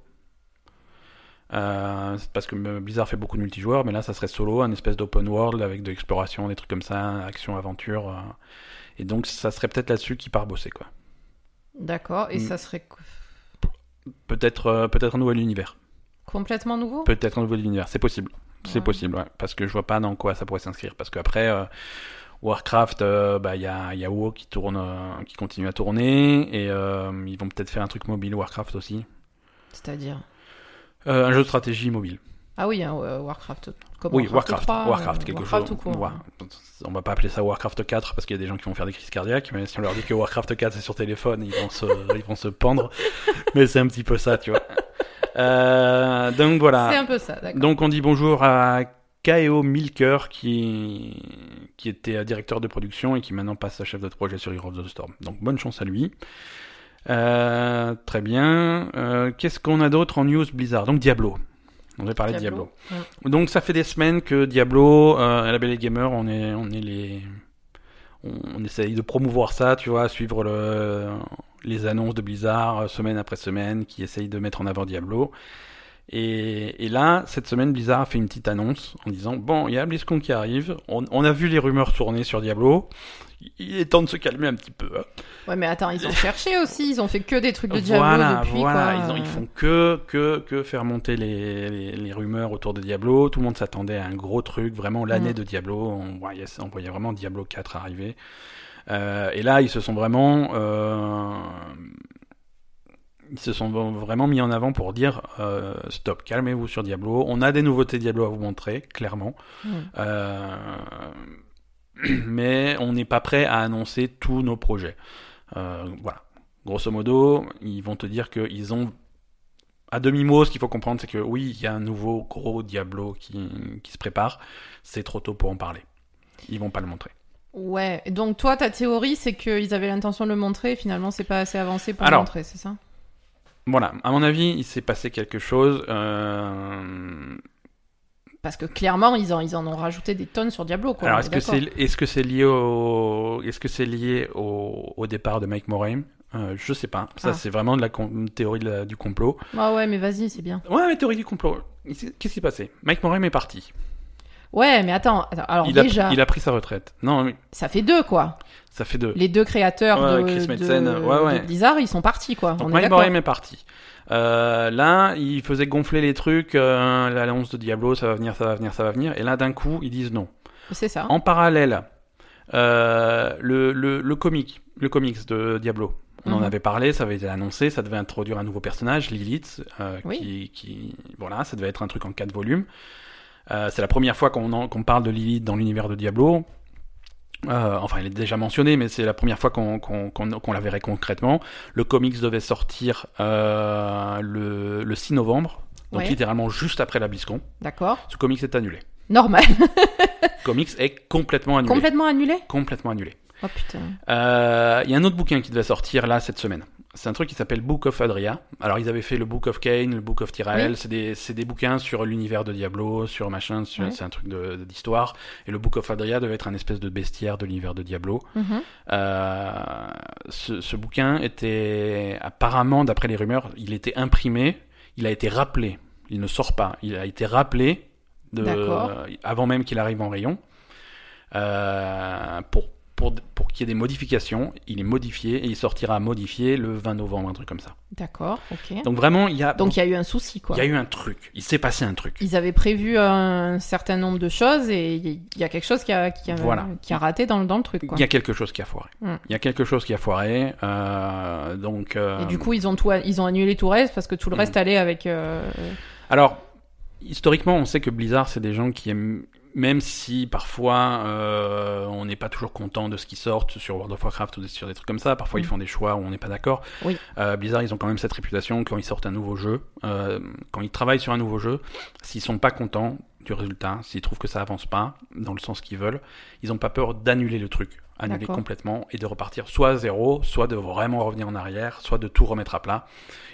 Euh, parce que Blizzard fait beaucoup de multijoueurs, mais là, ça serait solo, un espèce d'open world avec de l'exploration, des trucs comme ça, action, aventure. et donc, ça serait peut-être là-dessus qu'il part bosser, quoi. D'accord. Et Hmm. ça serait Peut-être, euh, peut-être un nouvel univers. complètement nouveau? Peut-être un nouvel univers. C'est possible. C'est Ouais. possible, ouais. Parce que je vois pas dans quoi ça pourrait s'inscrire. Parce qu'après, euh, Warcraft, euh, bah, il y a, y a WoW qui tourne, euh, qui continue à tourner. Et ils vont peut-être faire un truc mobile Warcraft aussi. C'est-à-dire? Un jeu de stratégie mobile. Ah oui, hein, ouais, Warcraft. Comme oui, Warcraft. 3, Warcraft, euh, quelque Warcraft chose. tout court. Voilà. On va pas appeler ça Warcraft 4 parce qu'il y a des gens qui vont faire des crises cardiaques. Mais si on leur dit que Warcraft 4 c'est sur téléphone, ils vont se, ils vont se pendre. mais c'est un petit peu ça, tu vois. Euh, donc voilà. C'est un peu ça, d'accord. Donc on dit bonjour à Kaeo Milker qui, qui était euh, directeur de production et qui maintenant passe à chef de projet sur Heroes of the Storm. Donc bonne chance à lui. Euh, très bien. Euh, Qu'est-ce qu'on a d'autre en news Blizzard? Donc Diablo. On va parler de Diablo. Donc ça fait des semaines que Diablo, euh, à la Belle Gamer, on est, on est les, on, on essaye de promouvoir ça, tu vois, suivre le, les annonces de Blizzard euh, semaine après semaine, qui essayent de mettre en avant Diablo. Et, et là, cette semaine, Blizzard a fait une petite annonce en disant bon, il y a BlizzCon qui arrive, on, on a vu les rumeurs tourner sur Diablo, il est temps de se calmer un petit peu. hein. Ouais, mais attends, ils ont cherché aussi. Ils ont fait que des trucs de Diablo Voilà, depuis. voilà, quoi. ils, ont- ils font que, que, que faire monter les, les, les rumeurs autour de Diablo. Tout le monde s'attendait à un gros truc, vraiment l'année Mm. de Diablo. On voyait, on voyait vraiment Diablo 4 arriver. Euh, et là, ils se sont vraiment, euh, ils se sont vraiment mis en avant pour dire euh, stop, calmez-vous sur Diablo. On a des nouveautés Diablo à vous montrer, clairement. Mm. Euh, mais on n'est pas prêt à annoncer tous nos projets. Euh, voilà. Grosso modo, ils vont te dire qu'ils ont à demi-mot, ce qu'il faut comprendre, c'est que oui, il y a un nouveau gros Diablo qui, qui se prépare. C'est trop tôt pour en parler. Ils vont pas le montrer. Ouais, donc toi, ta théorie, c'est qu'ils avaient l'intention de le montrer, et finalement, c'est pas assez avancé pour Alors, le montrer, c'est ça? Voilà, à mon avis, il s'est passé quelque chose. euh, Parce que clairement, ils en, ils en ont rajouté des tonnes sur Diablo, quoi. Alors, est-ce est que c'est lié au est-ce que c'est lié au, au départ de Mike Morhaime euh, Je sais pas. Ça, Ah. c'est vraiment de la théorie de la- du complot. Ah ouais, mais vas-y, c'est bien. Ouais, mais théorie du complot. Qu'est-ce qui s'est passé? Mike Morhaime est parti. Ouais, mais attends, attends, alors il, a, déjà, il a pris sa retraite. Non, oui, ça fait deux, quoi. ça fait deux. Les deux créateurs Ouais, de, Chris de- Metzen, ouais, ouais. de Blizzard, ils sont partis, quoi. Donc on est Mike. Morhaime est parti. Euh, là, il faisait gonfler les trucs. Euh, L'annonce de Diablo, ça va venir, ça va venir, ça va venir. Et là, d'un coup, ils disent non. C'est ça. En parallèle, euh, le, le, le comic, le comics de Diablo. On en Mhm. avait parlé, ça avait été annoncé, ça devait introduire un nouveau personnage, Lilith, euh, Oui. qui, qui, voilà, ça devait être un truc en quatre volumes. Euh, c'est la première fois qu'on parle de Lilith dans l'univers de Diablo. Euh, enfin, elle est déjà mentionnée, mais c'est la première fois qu'on la verrait concrètement. Le comics devait sortir euh, le, le 6 novembre, donc Ouais. littéralement juste après la BlizzCon. D'accord. Ce comics est annulé. Normal. Le comics est complètement annulé. Complètement annulé? Complètement annulé. Oh putain. Euh, Il y a un autre bouquin qui devait sortir là cette semaine. C'est un truc qui s'appelle Book of Adria. Alors ils avaient fait le Book of Cain, le Book of Tyrael. Oui. C'est des, des bouquins sur l'univers de Diablo, sur machin. C'est un truc d'histoire. Et le Book of Adria devait être un espèce de bestiaire de l'univers de Diablo. Mhm. Euh, ce, ce bouquin était apparemment, d'après les rumeurs, il était imprimé. Il a été rappelé. Il ne sort pas. Il a été rappelé de, D'accord. avant même qu'il arrive en rayon euh, pour pour, pour qu'il y ait des modifications. Il est modifié et il sortira modifié le 20 novembre, un truc comme ça. D'accord, ok. Donc vraiment, il y a Donc il y a eu un souci, quoi. il y a eu un truc. Il s'est passé un truc. Ils avaient prévu un certain nombre de choses et il y a quelque chose qui a, qui a, Voilà. qui a raté dans, le- dans le truc, quoi. Il y a quelque chose qui a foiré. Mm. Il y a quelque chose qui a foiré. euh, donc. euh, Et du coup, ils ont, tout, ils ont annulé tout le reste parce que tout le Mhm. reste allait avec. euh, Alors, historiquement, on sait que Blizzard, c'est des gens qui aiment, même si parfois euh, on n'est pas toujours content de ce qui sort sur World of Warcraft ou sur des trucs comme ça, parfois ils Mm. font des choix où on n'est pas d'accord. Oui. Euh, Blizzard, ils ont quand même cette réputation quand ils sortent un nouveau jeu, euh, quand ils travaillent sur un nouveau jeu, s'ils sont pas contents du résultat, s'ils trouvent que ça avance pas dans le sens qu'ils veulent, ils ont pas peur d'annuler le truc, annuler complètement et de repartir soit à zéro, soit de vraiment revenir en arrière, soit de tout remettre à plat.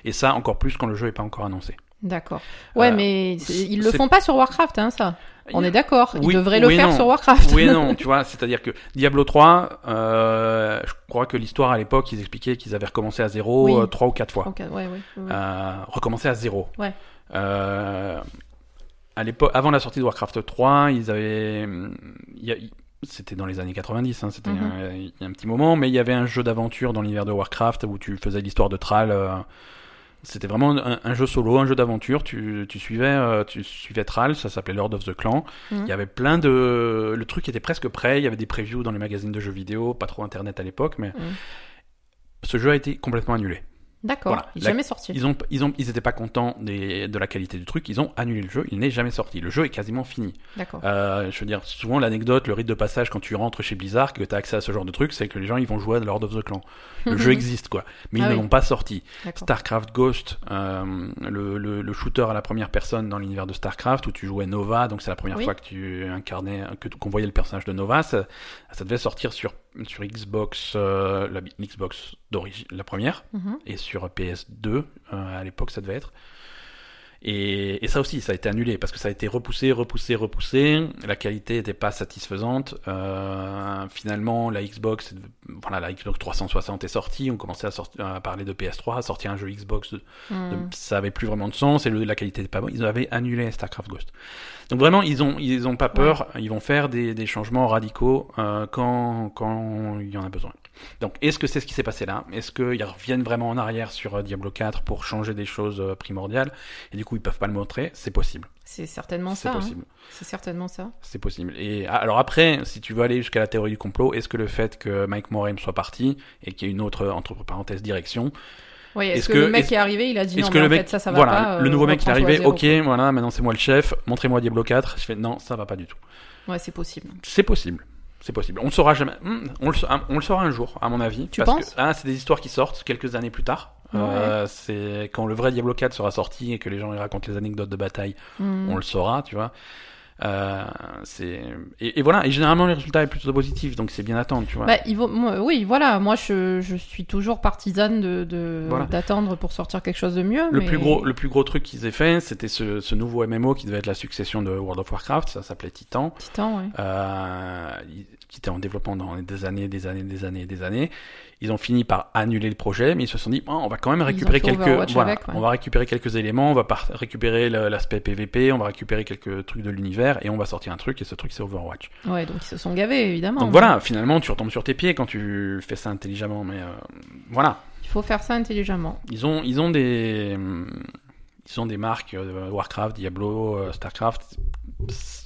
Et ça encore plus quand le jeu est pas encore annoncé. D'accord. Ouais, Euh, mais ils le font pas sur Warcraft, hein, ça. On est d'accord. Ils Oui, devraient le oui faire non. sur Warcraft. Oui non, tu vois, c'est-à-dire que Diablo 3, euh, je crois que l'histoire à l'époque, ils expliquaient qu'ils avaient recommencé à zéro Oui. euh, trois ou quatre fois. Ok, ouais, ouais, ouais. Euh, recommencer à zéro. Ouais. À l'époque, avant la sortie de Warcraft 3, ils avaient, il y a- c'était dans les années 90, hein, c'était Mhm. un- il y a un petit moment, mais il y avait un jeu d'aventure dans l'univers de Warcraft où tu faisais l'histoire de Thrall. C'était vraiment un, un jeu solo, un jeu d'aventure. Tu, tu suivais, euh, tu suivais Thrall, ça s'appelait Lord of the Clan. Mhm. Il y avait plein de, le truc était presque prêt. Il y avait des previews dans les magazines de jeux vidéo, pas trop internet à l'époque, mais Mhm. ce jeu a été complètement annulé. D'accord. Voilà. Il est La- jamais sorti. Ils ont, ils ont, ils étaient pas contents des, de la qualité du truc. Ils ont annulé le jeu. Il n'est jamais sorti. Le jeu est quasiment fini. D'accord. Euh, je veux dire, souvent l'anecdote, le rite de passage quand tu rentres chez Blizzard, que tu as accès à ce genre de truc, c'est que les gens ils vont jouer à Lord of the Clan. Le jeu existe quoi, mais ils Ah ne oui. l'ont pas sorti. Starcraft Ghost, euh, le, le, le shooter à la première personne dans l'univers de Starcraft où tu jouais Nova, donc c'est la première Oui. fois que tu incarnais, que qu'on voyait le personnage de Nova. Ça, ça devait sortir sur sur Xbox, euh, la Xbox d'origine, la première Mhm. et sur PS2 euh, à l'époque ça devait être. Et, et ça aussi, ça a été annulé parce que ça a été repoussé, repoussé, repoussé. La qualité n'était pas satisfaisante. Euh, finalement, la Xbox, voilà, la Xbox 360 est sortie. On commençait à, sortir, à parler de PS3, à sortir un jeu Xbox. de- de- Mhm. ça avait plus vraiment de sens et le- la qualité n'était pas bonne. Ils avaient annulé Starcraft Ghost. Donc vraiment, ils ont, ils ont pas peur. Ils vont faire des, des changements radicaux euh, quand, quand il y en a besoin. Donc, est-ce que c'est ce qui s'est passé là? Est-ce qu'ils reviennent vraiment en arrière sur euh, Diablo 4 pour changer des choses euh, primordiales? Et du coup, ils peuvent pas le montrer? C'est possible. C'est certainement C'est ça. hein. possible. C'est certainement ça. C'est possible. Et ah, alors après, si tu veux aller jusqu'à la théorie du complot, est-ce que le fait que Mike Morhaime soit parti et qu'il y ait une autre, entre parenthèses, direction, Oui, est-ce Est-ce que, que- le mec est-ce- qui est arrivé, il a dit non, mais en mec, fait, ça, ça va voilà, pas. le nouveau mec il est arrivé, ok, voilà, maintenant c'est moi le chef, montrez-moi Diablo 4. Je fais non, ça va pas du tout. Ouais, c'est possible. C'est possible. C'est possible. On le saura jamais. Hmm, on, le, sa- on le saura un jour, à mon avis. Tu parce penses? que, ah, c'est des histoires qui sortent quelques années plus tard. Euh, c'est quand le vrai Diablo 4 sera sorti et que les gens y racontent les anecdotes de bataille, Hmm. on le saura, tu vois. Euh, c'est et, et voilà. Et généralement, les résultats est plutôt positif, donc c'est bien d'attendre, tu vois. Bah, il vaut- moi, oui, voilà. Moi, je, je suis toujours partisane de, de- Voilà. d'attendre pour sortir quelque chose de mieux. Le mais- plus gros, le plus gros truc qu'ils aient fait, c'était ce, ce nouveau MMO qui devait être la succession de World of Warcraft. Ça s'appelait Titan. Titan, ouais. euh, qui était en développement dans des années, des années, des années, des années. Ils ont fini par annuler le projet, mais ils se sont dit, Oh, on va quand même récupérer quelques, voilà, avec, ouais. on va récupérer quelques éléments, on va récupérer l'aspect PVP, on va récupérer quelques trucs de l'univers et on va sortir un truc et ce truc c'est Overwatch. Ouais, donc ils se sont gavés, évidemment. Donc voilà, finalement tu retombes sur tes pieds quand tu fais ça intelligemment, mais euh, voilà, Il faut faire ça intelligemment. ils ont, ils ont des, ils ont des marques euh, Warcraft, Diablo, euh, Starcraft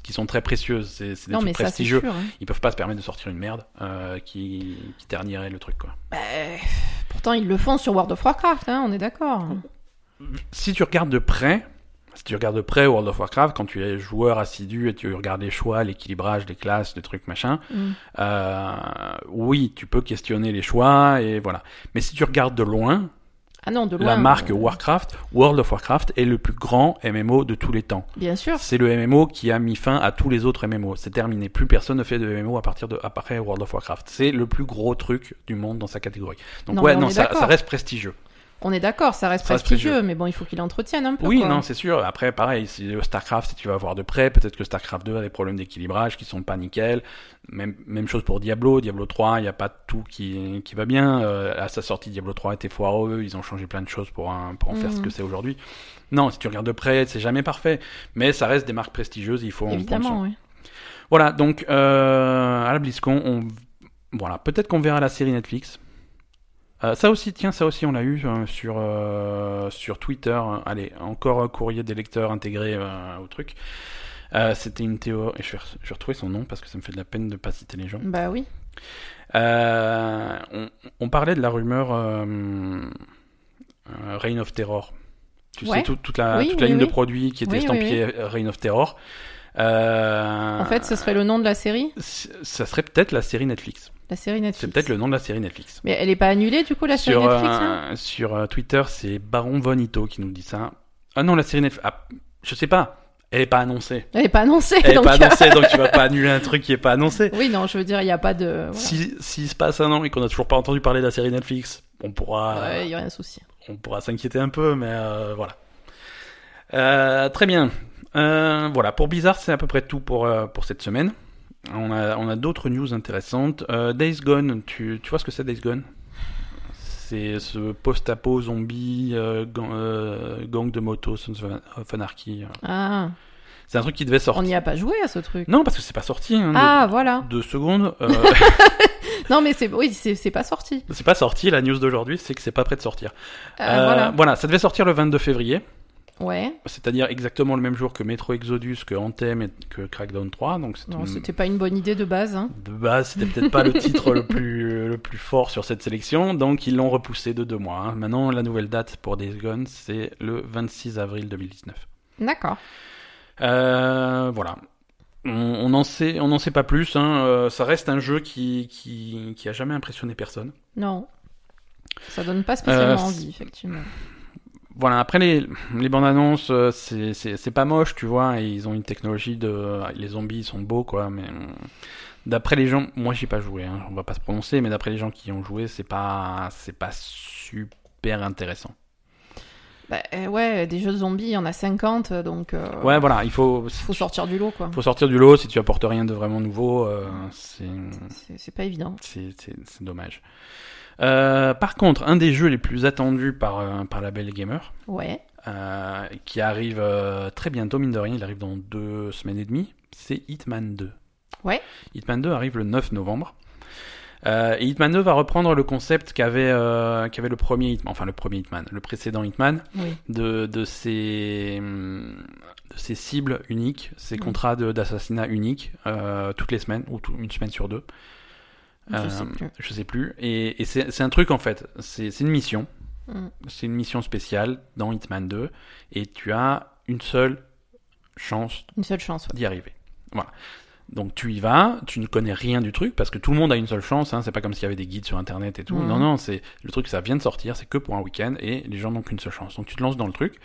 qui sont très précieuses, c'est c'est des Non, trucs mais ça, c'est prestigieux. sûr. hein. Ils peuvent pas se permettre de sortir une merde euh, qui, qui ternirait le truc quoi. Bah, pourtant, ils le font sur World of Warcraft, hein, on est d'accord. Si tu regardes de près, si tu regardes de près World of Warcraft, quand tu es joueur assidu et tu regardes les choix, l'équilibrage des classes, des trucs machin, Mm. euh, oui, tu peux questionner les choix et voilà. Mais si tu regardes de loin, Ah non, de loin. la marque euh, Warcraft, World of Warcraft est le plus grand MMO de tous les temps. Bien sûr. C'est le MMO qui a mis fin à tous les autres MMO. C'est terminé. Plus personne ne fait de MMO à partir de après World of Warcraft. C'est le plus gros truc du monde dans sa catégorie. Donc Non, ouais, non, ça reste prestigieux. On est d'accord, ça reste Ça prestigieux, prestigieux. mais bon, il faut qu'il entretienne un peu. Oui, quoi. non, c'est sûr. Après, pareil, si StarCraft, si tu vas voir de près, peut-être que StarCraft 2 a des problèmes d'équilibrage qui sont pas nickel. Même, même chose pour Diablo. Diablo 3, il n'y a pas tout qui, qui va bien. Euh, à sa sortie, Diablo 3 était foireux. Ils ont changé plein de choses pour, un- pour en faire ce Mhm. que c'est aujourd'hui. Non, si tu regardes de près, c'est jamais parfait. Mais ça reste des marques prestigieuses, il faut en prendre soin. Évidemment, oui. Voilà, donc euh, à la BlizzCon, on... voilà, peut-être qu'on verra la série Netflix. Euh, ça aussi, tiens, ça aussi, on l'a eu euh, sur euh, sur Twitter. Allez, encore un courrier des lecteurs intégré au truc. C'était une théorie. Je vais, je vais retrouver son nom parce que ça me fait de la peine de pas citer les gens. Bah oui. On, on parlait de la rumeur Reign of Terror. Tu Ouais. sais, tout- toute la, Oui, toute la oui, ligne de produits qui était estampillée Reign of Terror. En fait, ce serait le nom de la série? Ça serait peut-être la série Netflix. La série Netflix. C'est peut-être le nom de la série Netflix. Mais elle est pas annulée, du coup, la série sur Netflix hein euh, sur euh, Twitter, c'est Baron Von Ito qui nous dit ça. Ah non, la série Netflix. Ah, je sais pas. Elle est pas annoncée. Elle est pas annoncée, Elle est donc... pas annoncée, donc tu vas pas annuler un truc qui est pas annoncé. Oui, non, je veux dire, il n'y a pas de... Voilà. Si s'il se passe un an et qu'on a toujours pas entendu parler de la série Netflix, on pourra Ouais, il y a rien de souci. on pourra s'inquiéter un peu, mais euh, voilà. Euh, très bien. Euh, voilà, pour Blizzard, c'est à peu près tout pour, euh, pour cette semaine. On a, on a d'autres news intéressantes. Euh, Days Gone, tu, tu vois ce que c'est Days Gone? C'est ce post-apo zombie, euh, gang, euh, gang de moto, Sons of Anarchy. Ah, C'est un truc qui devait on sortir. n'y a pas joué à ce truc. Non, parce que c'est pas sorti. Hein, de- Ah, voilà. Deux secondes. Euh, Non, mais c'est oui, c'est pas sorti. c'est pas sorti. La news d'aujourd'hui, c'est que c'est pas prêt de sortir. Euh, Euh, voilà. ça devait sortir le 22 février. Ouais. C'est-à-dire exactement le même jour que Metro Exodus, que Anthem et que Crackdown 3. Donc Non, une- c'était pas une bonne idée de base. Hein. de base, c'était peut-être pas le titre le plus le plus fort sur cette sélection, donc ils l'ont repoussé de deux mois. hein. Maintenant, la nouvelle date pour Days Gone, c'est le 26 avril 2019. D'accord. Euh, voilà. On sait, on n'en sait pas plus. hein. Euh, ça reste un jeu qui, qui qui a jamais impressionné personne. Non. Ça donne pas spécialement Euh, envie, effectivement. Voilà, après les, les bandes annonces, euh, c'est pas moche, tu vois, et ils ont une technologie de. Les zombies ils sont beaux, quoi, mais. D'après les gens, moi j'ai pas joué, hein, on va pas se prononcer, mais d'après les gens qui ont joué, c'est pas, pas super intéressant. Bah, euh, ouais, des jeux de zombies, il y en a 50, donc euh, Ouais, voilà, il faut, faut sortir du lot, quoi. faut sortir du lot si tu apportes rien de vraiment nouveau, euh, c'est, pas évident. c'est dommage. Euh, par contre, un des jeux les plus attendus par, euh, par la Belle Gamer, Ouais. euh, qui arrive très bientôt, mine de rien, il arrive dans deux semaines et demie, c'est Hitman 2. Ouais. Hitman 2 arrive le 9 novembre. Et Hitman 2 va reprendre le concept qu'avait qu'avait le premier Hitman, enfin le premier Hitman, le précédent Hitman, Oui. de, de ses hum, de ses cibles uniques, ses contrats d'assassinat uniques toutes les semaines ou tout- une semaine sur deux. Je Euh, sais plus. Je sais plus. Et, et c'est un truc en fait. C'est une mission. Mm. C'est une mission spéciale dans Hitman 2 et tu as une seule chance Une seule chance. ouais. d'y arriver. Voilà. Donc tu y vas, tu ne connais rien du truc parce que tout le monde a une seule chance. Hein, c'est pas comme s'il y avait des guides sur internet et tout. Mhm. Non, non, c'est le truc, ça vient de sortir, c'est que pour un week-end et les gens n'ont qu'une seule chance. Donc tu te lances dans le truc.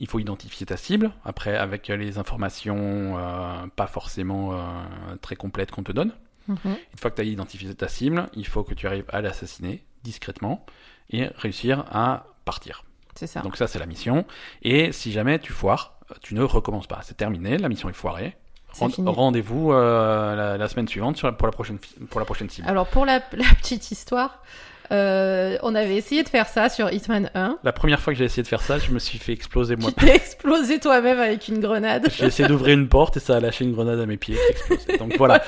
Il faut identifier ta cible. Après, avec les informations euh, pas forcément euh, très complètes qu'on te donne. Mhm. Une fois que tu as identifié ta cible, il faut que tu arrives à l'assassiner discrètement et réussir à partir. C'est ça. Donc ça, c'est la mission. Et si jamais tu foires, tu ne recommences pas. C'est terminé, la mission est foirée. Rendez-vous euh, la, la semaine suivante sur la- pour, la prochaine, pour la prochaine cible. Alors pour la, la petite histoire, euh, on avait essayé de faire ça sur Hitman 1. La première fois que j'ai essayé de faire ça, je me suis fait exploser moi. Tu t'es explosé toi-même avec une grenade. J'ai essayé d'ouvrir une porte et ça a lâché une grenade à mes pieds qui. Donc voilà.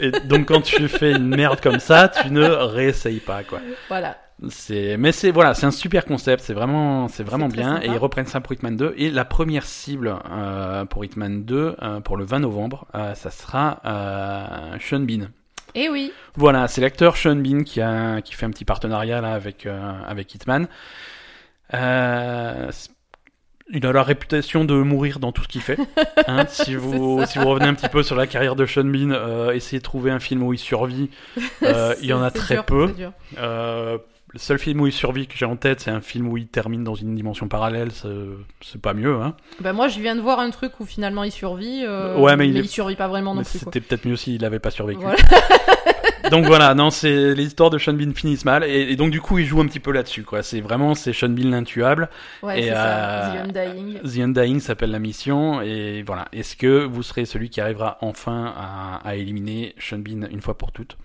Et donc quand tu fais une merde comme ça, tu ne réessayes pas quoi. Voilà. C'est, mais c'est voilà, c'est un super concept, c'est vraiment, c'est vraiment bien. sympa. Et ils reprennent ça pour Hitman 2. Et la première cible euh, pour Hitman 2 euh, pour le 20 novembre, euh, ça sera euh, Sean Bean. Et oui. Voilà, c'est l'acteur Sean Bean qui a qui fait un petit partenariat là avec euh, avec Hitman. Euh, il a la réputation de mourir dans tout ce qu'il fait. Hein, si vous ça. si vous revenez un petit peu sur la carrière de Sean Bean, euh, essayez de trouver un film où il survit. Il y en a très dur, peu. Le seul film où il survit que j'ai en tête, c'est un film où il termine dans une dimension parallèle. C'est pas mieux, hein. Bah moi je viens de voir un truc où finalement il survit. euh, Ouais, mais il est- survit pas vraiment non plus. c'était peut-être mieux s'il avait pas survécu. Voilà. donc voilà, non, c'est les histoires de Sean Bean finissent mal et, et donc du coup il joue un petit peu là-dessus, quoi. C'est vraiment c'est Sean Bean l'intuable. Ouais, Et, ça. euh, The Undying. The Undying s'appelle la mission et voilà. Est-ce que vous serez celui qui arrivera enfin à, à éliminer Sean Bean une fois pour toutes?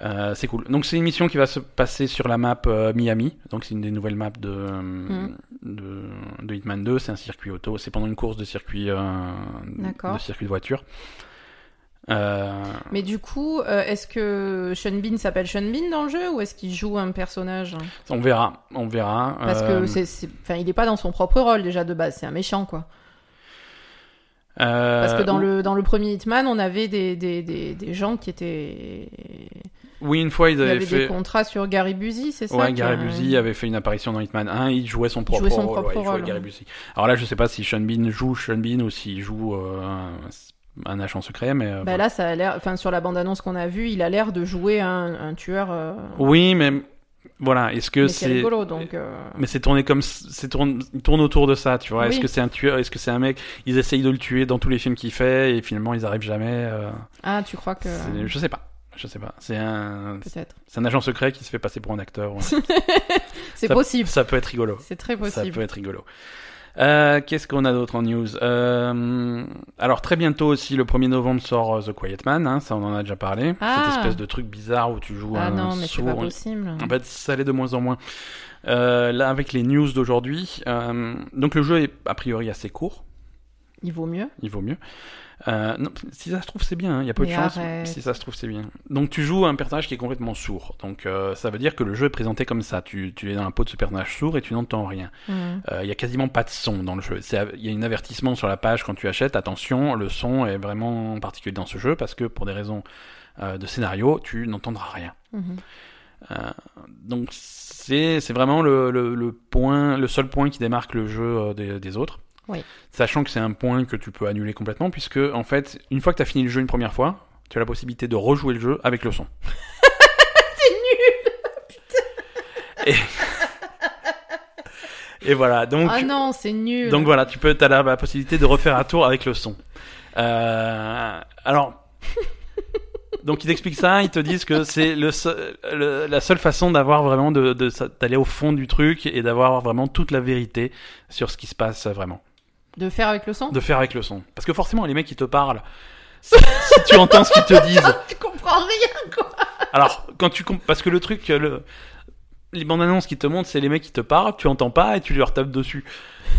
Euh, c'est cool. Donc c'est une mission qui va se passer sur la map euh, Miami. Donc c'est une des nouvelles maps de, Mm. de, de Hitman 2. C'est un circuit auto. C'est pendant une course de circuit, euh, de circuit de voiture. Mais du coup, est-ce que Sean Bean s'appelle Sean Bean dans le jeu ou est-ce qu'il joue un personnage? On verra, on verra. Parce que c'est, c'est- enfin, il est pas dans son propre rôle déjà de base, c'est un méchant quoi. Parce que dans le dans le premier Hitman, on avait des des, des, des gens qui étaient, oui, une fois ils il avaient avait fait. des contrats sur Gary Busey, c'est ça Ouais, Gary a- Busey avait fait une apparition dans Hitman 1, il jouait son propre jouait son rôle. propre ouais, il jouait Gary. Busey. Alors là, je sais pas si Sean Bean joue Sean Bean ou s'il joue euh, un, un agent secret, mais. euh, Bah là, ça a l'air, enfin sur la bande annonce qu'on a vue, il a l'air de jouer un, un tueur. euh, Oui, mais voilà, est-ce que c'est c'est. rigolo donc. euh, Mais c'est tourné comme. C'est tourne... Il tourne autour de ça, tu vois. Est-ce que c'est un tueur Est-ce que c'est un mec Ils essayent de le tuer dans tous les films qu'il fait et finalement ils arrivent jamais. Ah, tu crois que Je sais pas. Je sais pas. C'est un. peut-être. C'est un agent secret qui se fait passer pour un acteur. ouais. C'est Ça- possible. Ça peut être rigolo. C'est très Ça possible. peut être rigolo. Euh, Qu'est-ce qu'on a d'autre en news? Euh, Alors très bientôt aussi, le 1er novembre sort euh, The Quiet Man, hein, ça on en a déjà parlé. Ah. Cette espèce de truc bizarre où tu joues Ah un non, mais c'est pas sourd. possible. En fait, ça l'est de moins en moins. Euh, là, avec les news d'aujourd'hui, donc le jeu est a priori assez court, Il vaut mieux. il vaut mieux. Euh, non, si ça se trouve, c'est bien, hein, il y a peu de chance. Si ça se trouve, c'est bien. Donc tu joues un personnage qui est complètement sourd. Donc euh, ça veut dire que le jeu est présenté comme ça. Tu, tu es dans la peau de ce personnage sourd et tu n'entends rien. Mhm. Euh, Il y a quasiment pas de son dans le jeu. Il y a un avertissement sur la page quand tu achètes. Attention, le son est vraiment particulier dans ce jeu parce que pour des raisons euh, de scénario, tu n'entendras rien. Mhm. Euh, donc c'est c'est vraiment le, le, le point, le seul point qui démarque le jeu euh, des, des autres. Oui. Sachant que c'est un point que tu peux annuler complètement puisque en fait, une fois que tu as fini le jeu une première fois, tu as la possibilité de rejouer le jeu avec le son. c'est nul. Et... Et voilà, donc Ah non, c'est nul. donc voilà, tu peux, as la, la possibilité de refaire un tour avec le son. Euh, alors, donc ils t'expliquent ça, ils te disent que c'est le, seul- le- la seule façon d'avoir vraiment de, d'aller au fond du truc et d'avoir vraiment toute la vérité sur ce qui se passe vraiment. De faire avec le son De faire avec le son, parce que forcément les mecs ils te parlent. Si, si tu entends ce qu'ils te disent, Tu comprends rien, quoi. alors quand tu comp- parce que le truc, le, les bandes annonces qui te montrent, c'est les mecs qui te parlent, tu entends pas et tu leur tapes dessus.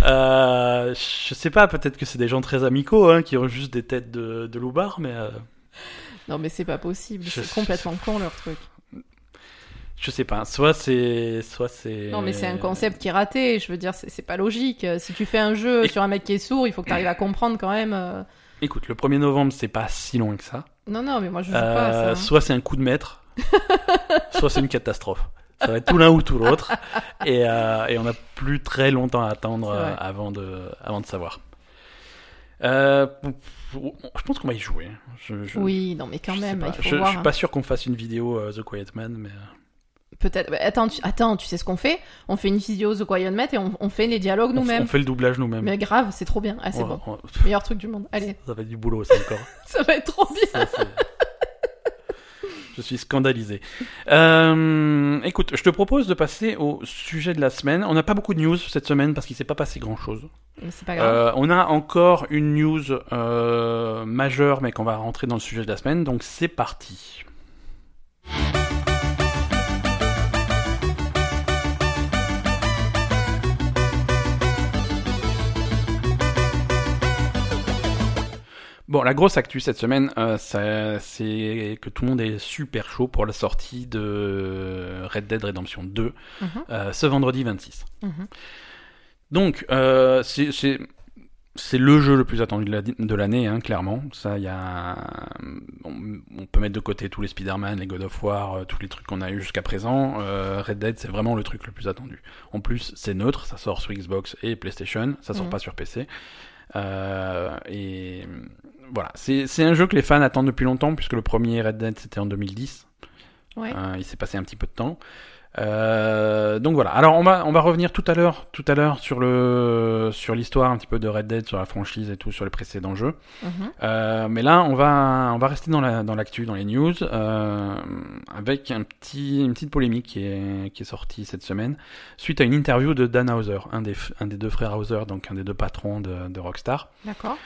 Euh, je sais pas, peut-être que c'est des gens très amicaux hein, qui ont juste des têtes de, de loupards, mais euh, Non, mais c'est pas possible. Je- C'est complètement con leur truc. Je sais pas. Soit c'est, soit c'est. Non, mais c'est un concept qui est raté. Je veux dire, c'est pas logique. Si tu fais un jeu Et- sur un mec qui est sourd, il faut que tu arrives à comprendre quand même. euh. Écoute, le 1er novembre, c'est pas si loin que ça. Non, non, mais moi je joue pas à ça. Euh, hein. soit c'est un coup de maître, soit c'est une catastrophe. Ça va être tout l'un ou tout l'autre, et, euh, et on a plus très longtemps à attendre euh, avant de, avant de savoir. Euh, je pense qu'on va y jouer. Je, je- Oui, non, mais quand je même, il faut je, je voir. suis hein. pas sûr qu'on fasse une vidéo euh, The Quiet Man, mais. Peut-être. bah, attends, tu... attends, tu sais ce qu'on fait? On fait une vidéo The Quiet Man et on, on fait les dialogues on, f- on nous-mêmes. fait le doublage nous-mêmes. Mais grave, c'est trop bien. Ah, c'est bon. ouais. Meilleur truc du monde. Allez, Ça va être du boulot, ça encore. ça va être trop bien. Ça, je suis scandalisé. Euh, écoute, je te propose de passer au sujet de la semaine. On n'a pas beaucoup de news cette semaine parce qu'il s'est pas passé grand-chose. Mais c'est pas grave. Euh, on a encore une news euh, majeure, mais qu'on va rentrer dans le sujet de la semaine. Donc c'est parti. Bon, la grosse actu cette semaine, euh, ça- c'est que tout le monde est super chaud pour la sortie de Red Dead Redemption 2 Mhm, euh, ce vendredi 26. mhm. Donc, euh, c'est le jeu le plus attendu de la- de l'année, hein, clairement. Ça, il y a, on, on peut mettre de côté tous les Spider-Man, les God of War, euh, tous les trucs qu'on a eu jusqu'à présent. Euh, Red Dead, c'est vraiment le truc le plus attendu. En plus, c'est neutre, ça sort sur Xbox et PlayStation, ça sort Mhm. pas sur PC. Euh, et voilà, c'est c'est un jeu que les fans attendent depuis longtemps, puisque le premier Red Dead c'était en 2010. Ouais. Euh, il s'est passé un petit peu de temps. Euh, donc voilà. Alors on va on va revenir tout à l'heure tout à l'heure sur le sur l'histoire un petit peu de Red Dead, sur la franchise et tout, sur les précédents jeux. Mhm. Euh, mais là on va on va rester dans la dans l'actu, dans les news, euh, avec un petit une petite polémique qui est qui est sortie cette semaine suite à une interview de Dan Hauser, un des un des deux frères Hauser, donc un des deux patrons de, de Rockstar D'accord.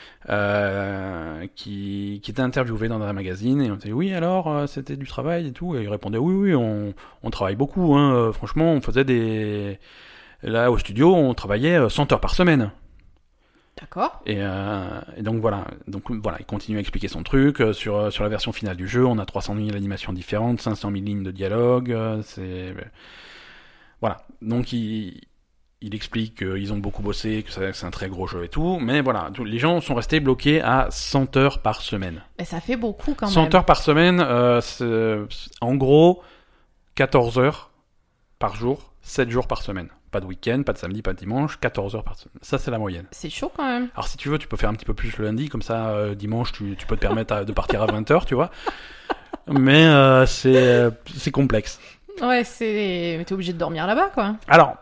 qui, qui était interviewé dans un magazine et on disait oui alors c'était du travail et tout et il répondait oui oui on, on travaille beaucoup hein, euh, franchement on faisait des là au studio on travaillait euh, 100 heures par semaine D'accord. et, euh, et donc voilà donc voilà il continue à expliquer son truc euh, sur euh, sur la version finale du jeu on a 300 000 animations différentes 500 000 lignes de dialogue euh, c'est voilà donc il il explique qu'ils ont beaucoup bossé, que c'est un très gros jeu et tout, mais voilà, les gens sont restés bloqués à 100 heures par semaine. Mais ça fait beaucoup quand 100 même. heures par semaine, euh, c'est- en gros, 14 heures par jour, 7 jours par semaine. Pas de week-end, pas de samedi, pas de dimanche, 14 heures par semaine. Ça, c'est la moyenne. C'est chaud quand même. Alors, si tu veux, tu peux faire un petit peu plus le lundi, comme ça, euh, dimanche, tu, tu peux te permettre à- de partir à 20 heures, tu vois. Mais euh, c'est euh, c'est complexe. Ouais, c'est. Mais t'es obligé de dormir là-bas, quoi. Alors,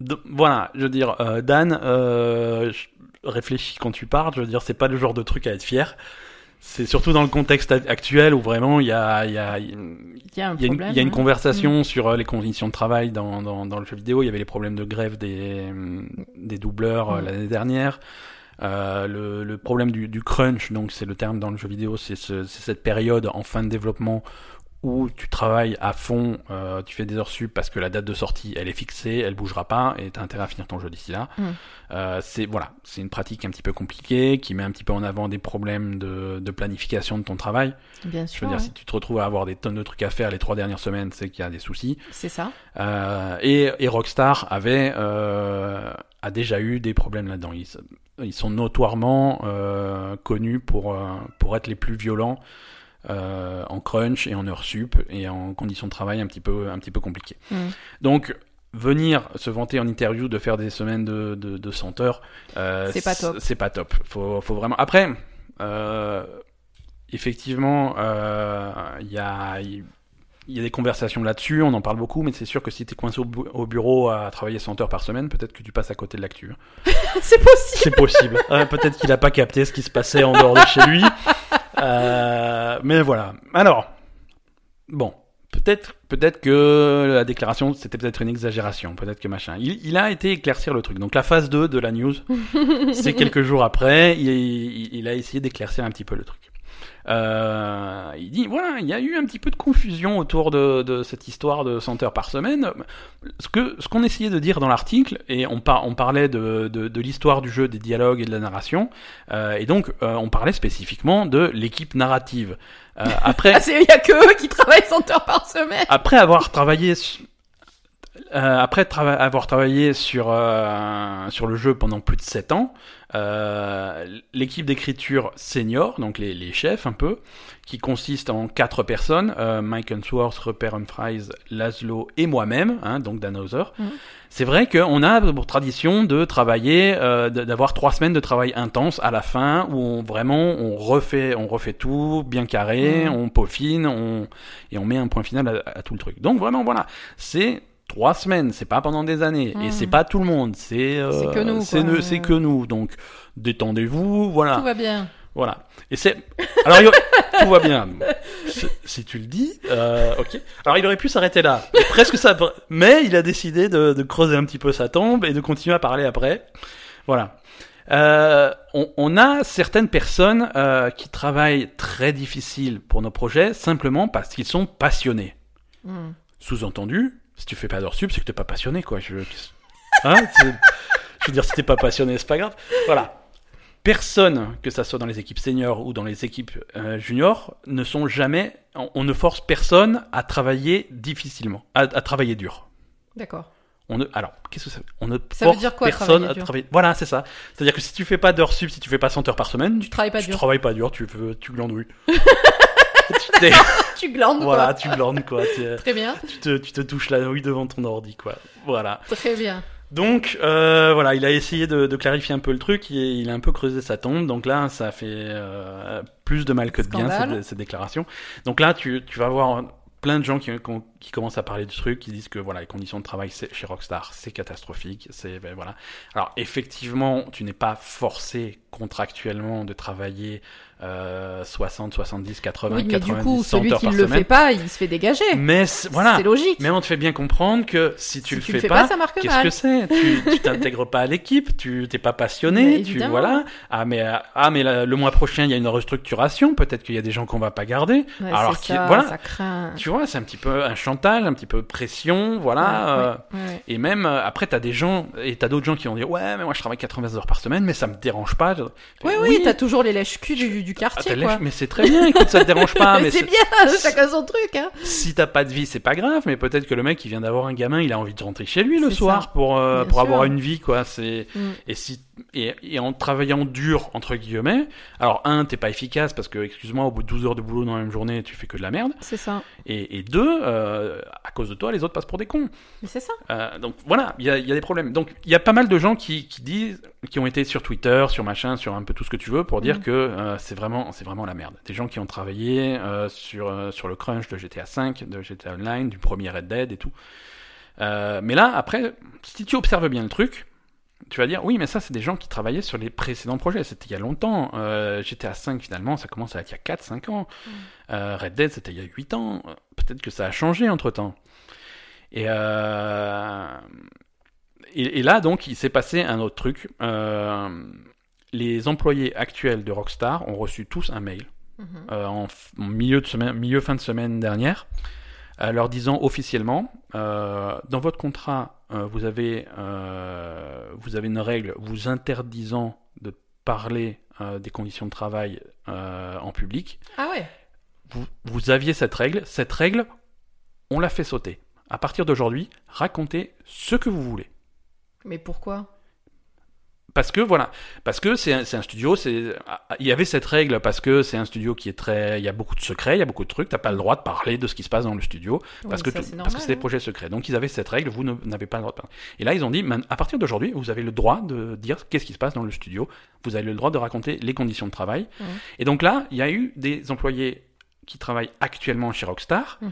de- voilà, je veux dire, euh, Dan, euh, je- réfléchis quand tu parles, je veux dire, c'est pas le genre de truc à être fier. C'est surtout dans le contexte actuel où vraiment il y a, il y a, il y a un y a une, problème. il y a une hein. conversation sur les conditions de travail dans, dans, dans le jeu vidéo. Il y avait les problèmes de grève des, des doubleurs euh, Mm. l'année dernière. Euh, le, le problème du, du crunch, donc c'est le terme dans le jeu vidéo, c'est ce, c'est cette période en fin de développement où tu travailles à fond, euh, tu fais des heures sup parce que la date de sortie elle est fixée, elle bougera pas et t'as intérêt à finir ton jeu d'ici là. Mm. Euh, c'est voilà, c'est une pratique un petit peu compliquée qui met un petit peu en avant des problèmes de, de planification de ton travail. Bien Je sûr. veux dire, ouais. si tu te retrouves à avoir des tonnes de trucs à faire les trois dernières semaines, c'est qu'il y a des soucis. C'est ça. Euh, et, et Rockstar avait euh, a déjà eu des problèmes là-dedans. Ils, ils sont notoirement euh, connus pour euh, pour être les plus violents euh, en crunch et en heures sup et en conditions de travail un petit peu un petit peu compliquées. Mm. Donc venir se vanter en interview de faire des semaines de, de, de 100 heures, euh, C'est pas top. C'est pas top. Faut, faut vraiment. Après, euh, effectivement, euh, il y a. il il y a des conversations là-dessus, on en parle beaucoup, mais c'est sûr que si tu es coincé au, bu- au bureau à travailler 100 heures par semaine, peut-être que tu passes à côté de l'actu. hein. c'est possible. C'est possible. Euh, peut-être qu'il a pas capté ce qui se passait en dehors de chez lui. Euh, mais voilà. Alors, bon, peut-être, peut-être que la déclaration c'était peut-être une exagération, peut-être que machin. Il, il a été éclaircir le truc. Donc la phase 2 de la news, c'est quelques jours après, il, il- il a essayé d'éclaircir un petit peu le truc. Euh, il dit voilà, il y a eu un petit peu de confusion autour de, de cette histoire de 100 heures par semaine. Ce que ce qu'on essayait de dire dans l'article et on, par, on parlait de, de, de l'histoire du jeu, des dialogues et de la narration, euh, et donc euh, on parlait spécifiquement de l'équipe narrative. Euh, après, Ah, Il y a que eux qui travaillent 100 heures par semaine. après avoir travaillé euh, après avoir travaillé sur, euh, sur le jeu pendant plus de 7 ans, euh, l'équipe d'écriture senior, donc les, les chefs un peu, qui consiste en quatre personnes, Mike Unsworth, Rupert Humphries, Laszlo et moi-même, hein, donc Dan Hauser. Mhm. C'est vrai qu'on a pour tradition de travailler, d'avoir trois semaines de travail intense à la fin, où on, vraiment on refait, on refait tout bien carré, Mhm. on peaufine, on, et on met un point final à, à tout le truc. Donc vraiment voilà, c'est trois semaines, c'est pas pendant des années, et Mhm. c'est pas tout le monde, c'est euh, C'est que nous, c'est quoi. ne- c'est que nous. Donc détendez-vous, voilà. Tout va bien. Voilà. Et c'est. Alors, il... tout va bien. Si, tu le dis, euh, ok. Alors, il aurait pu s'arrêter là. Et presque ça. Mais il a décidé de, de creuser un petit peu sa tombe et de continuer à parler après. Voilà. Euh, on, on a certaines personnes euh, qui travaillent très difficile pour nos projets simplement parce qu'ils sont passionnés. Hmm. Sous-entendu, si tu fais pas d'heures sup, c'est que t'es pas passionné, quoi. Je, hein je veux dire, si t'es pas passionné, c'est pas grave. Voilà. Personne, que ça soit dans les équipes seniors ou dans les équipes euh, juniors, ne sont jamais. On, on ne force personne à travailler difficilement, à, à travailler dur. D'accord. On ne, alors, qu'est-ce que ça veut On ne Ça veut force dire quoi, personne travailler à travailler? Voilà, c'est ça. C'est-à-dire que si tu fais pas d'heures sup, si tu fais pas 100 heures par semaine, Tu travailles pas tu dur. travailles pas dur, tu, veux- tu glandouilles. Tu Tu glandes, voilà, quoi. tu glandes, quoi. Tu, Très bien. tu te, tu te touches la nouille devant ton ordi, quoi. Voilà. Très bien. Donc, euh, voilà, il a essayé de, de clarifier un peu le truc, et il a un peu creusé sa tombe, donc là, ça fait euh, plus de mal que de bien, Scandale. cette, cette déclaration. Donc là, tu, tu vas voir plein de gens qui, qui, qui commencent à parler du truc, qui disent que voilà, les conditions de travail chez Rockstar, c'est catastrophique, c'est ben, voilà. Alors effectivement, tu n'es pas forcé contractuellement de travailler euh, 60, 70, 80, Oui, mais 90, du coup, 100 celui heures qui ne le semaine. fait pas, il se fait dégager. Mais voilà, C'est logique. mais on te fait bien comprendre que si tu si le tu fais, fais pas, qu'est-ce que c'est? Tu t'intègres pas à l'équipe, tu t'es pas passionné, tu voilà. Ah mais ah mais la- le mois prochain il y a une restructuration, peut-être qu'il y a des gens qu'on va pas garder. Ouais, Alors ça, voilà. ça craint. Tu vois, c'est un petit peu un chantage, un petit peu pression, voilà. Ouais, euh, ouais, ouais. Et même euh, après t'as des gens et t'as d'autres gens qui vont dire ouais mais moi je travaille 80 heures par semaine mais ça me dérange pas. Oui, oui, t'as toujours les lèches-cul du, du Ah, quartier, quoi. lèche- mais c'est très bien, écoute, ça te dérange pas, mais c'est bien, chacun son truc, hein. si t'as pas de vie, c'est pas grave, mais peut-être que le mec qui vient d'avoir un gamin, il a envie de rentrer chez lui le soir ça. pour euh, pour sûr. avoir une vie quoi. C'est Mm. et si et, et en travaillant dur entre guillemets, alors un t'es pas efficace parce que excuse-moi au bout de 12 heures de boulot dans la même journée, tu fais que de la merde. C'est ça. Et, et deux, euh, à cause de toi, les autres passent pour des cons. Mais c'est ça. Euh, donc voilà, il y a, il y a des problèmes. Donc il y a pas mal de gens qui, qui disent, qui ont été sur Twitter, sur machin, sur un peu tout ce que tu veux, pour dire Mhm. que euh, c'est vraiment, c'est vraiment la merde. Des gens qui ont travaillé euh, sur euh, sur le crunch de GTA V, de GTA Online, du premier Red Dead et tout. Euh, mais là, après, si tu observes bien le truc, tu vas dire oui, mais ça, c'est des gens qui travaillaient sur les précédents projets. C'était il y a longtemps. Euh, GTA V, finalement, ça commence à être il y a 4-5 ans. Mhm. Euh, Red Dead, c'était il y a 8 ans. Peut-être que ça a changé entre temps. Et, euh, et, et là, donc, il s'est passé un autre truc. Euh, les employés actuels de Rockstar ont reçu tous un mail Mhm. euh, en, milieu, de semaine, milieu fin de semaine dernière, leur disant officiellement, dans votre contrat, vous, avez, euh, vous avez une règle vous interdisant de parler euh, des conditions de travail euh, en public. Ah ouais. Vous, vous aviez cette règle, cette règle, on l'a fait sauter. À partir d'aujourd'hui, racontez ce que vous voulez. Mais pourquoi? Parce que voilà, parce que c'est un, studio, c'est il y avait cette règle parce que c'est un studio qui est très, il y a beaucoup de secrets, il y a beaucoup de trucs, t'as pas le droit de parler de ce qui se passe dans le studio parce Oui, que ça, parce que c'est des hein. projets secrets. Donc ils avaient cette règle, vous n'avez pas le droit de parler. Et là ils ont dit, à partir d'aujourd'hui, vous avez le droit de dire qu'est-ce qui se passe dans le studio, vous avez le droit de raconter les conditions de travail. Mhm. Et donc là, il y a eu des employés qui travaillent actuellement chez Rockstar Mhm.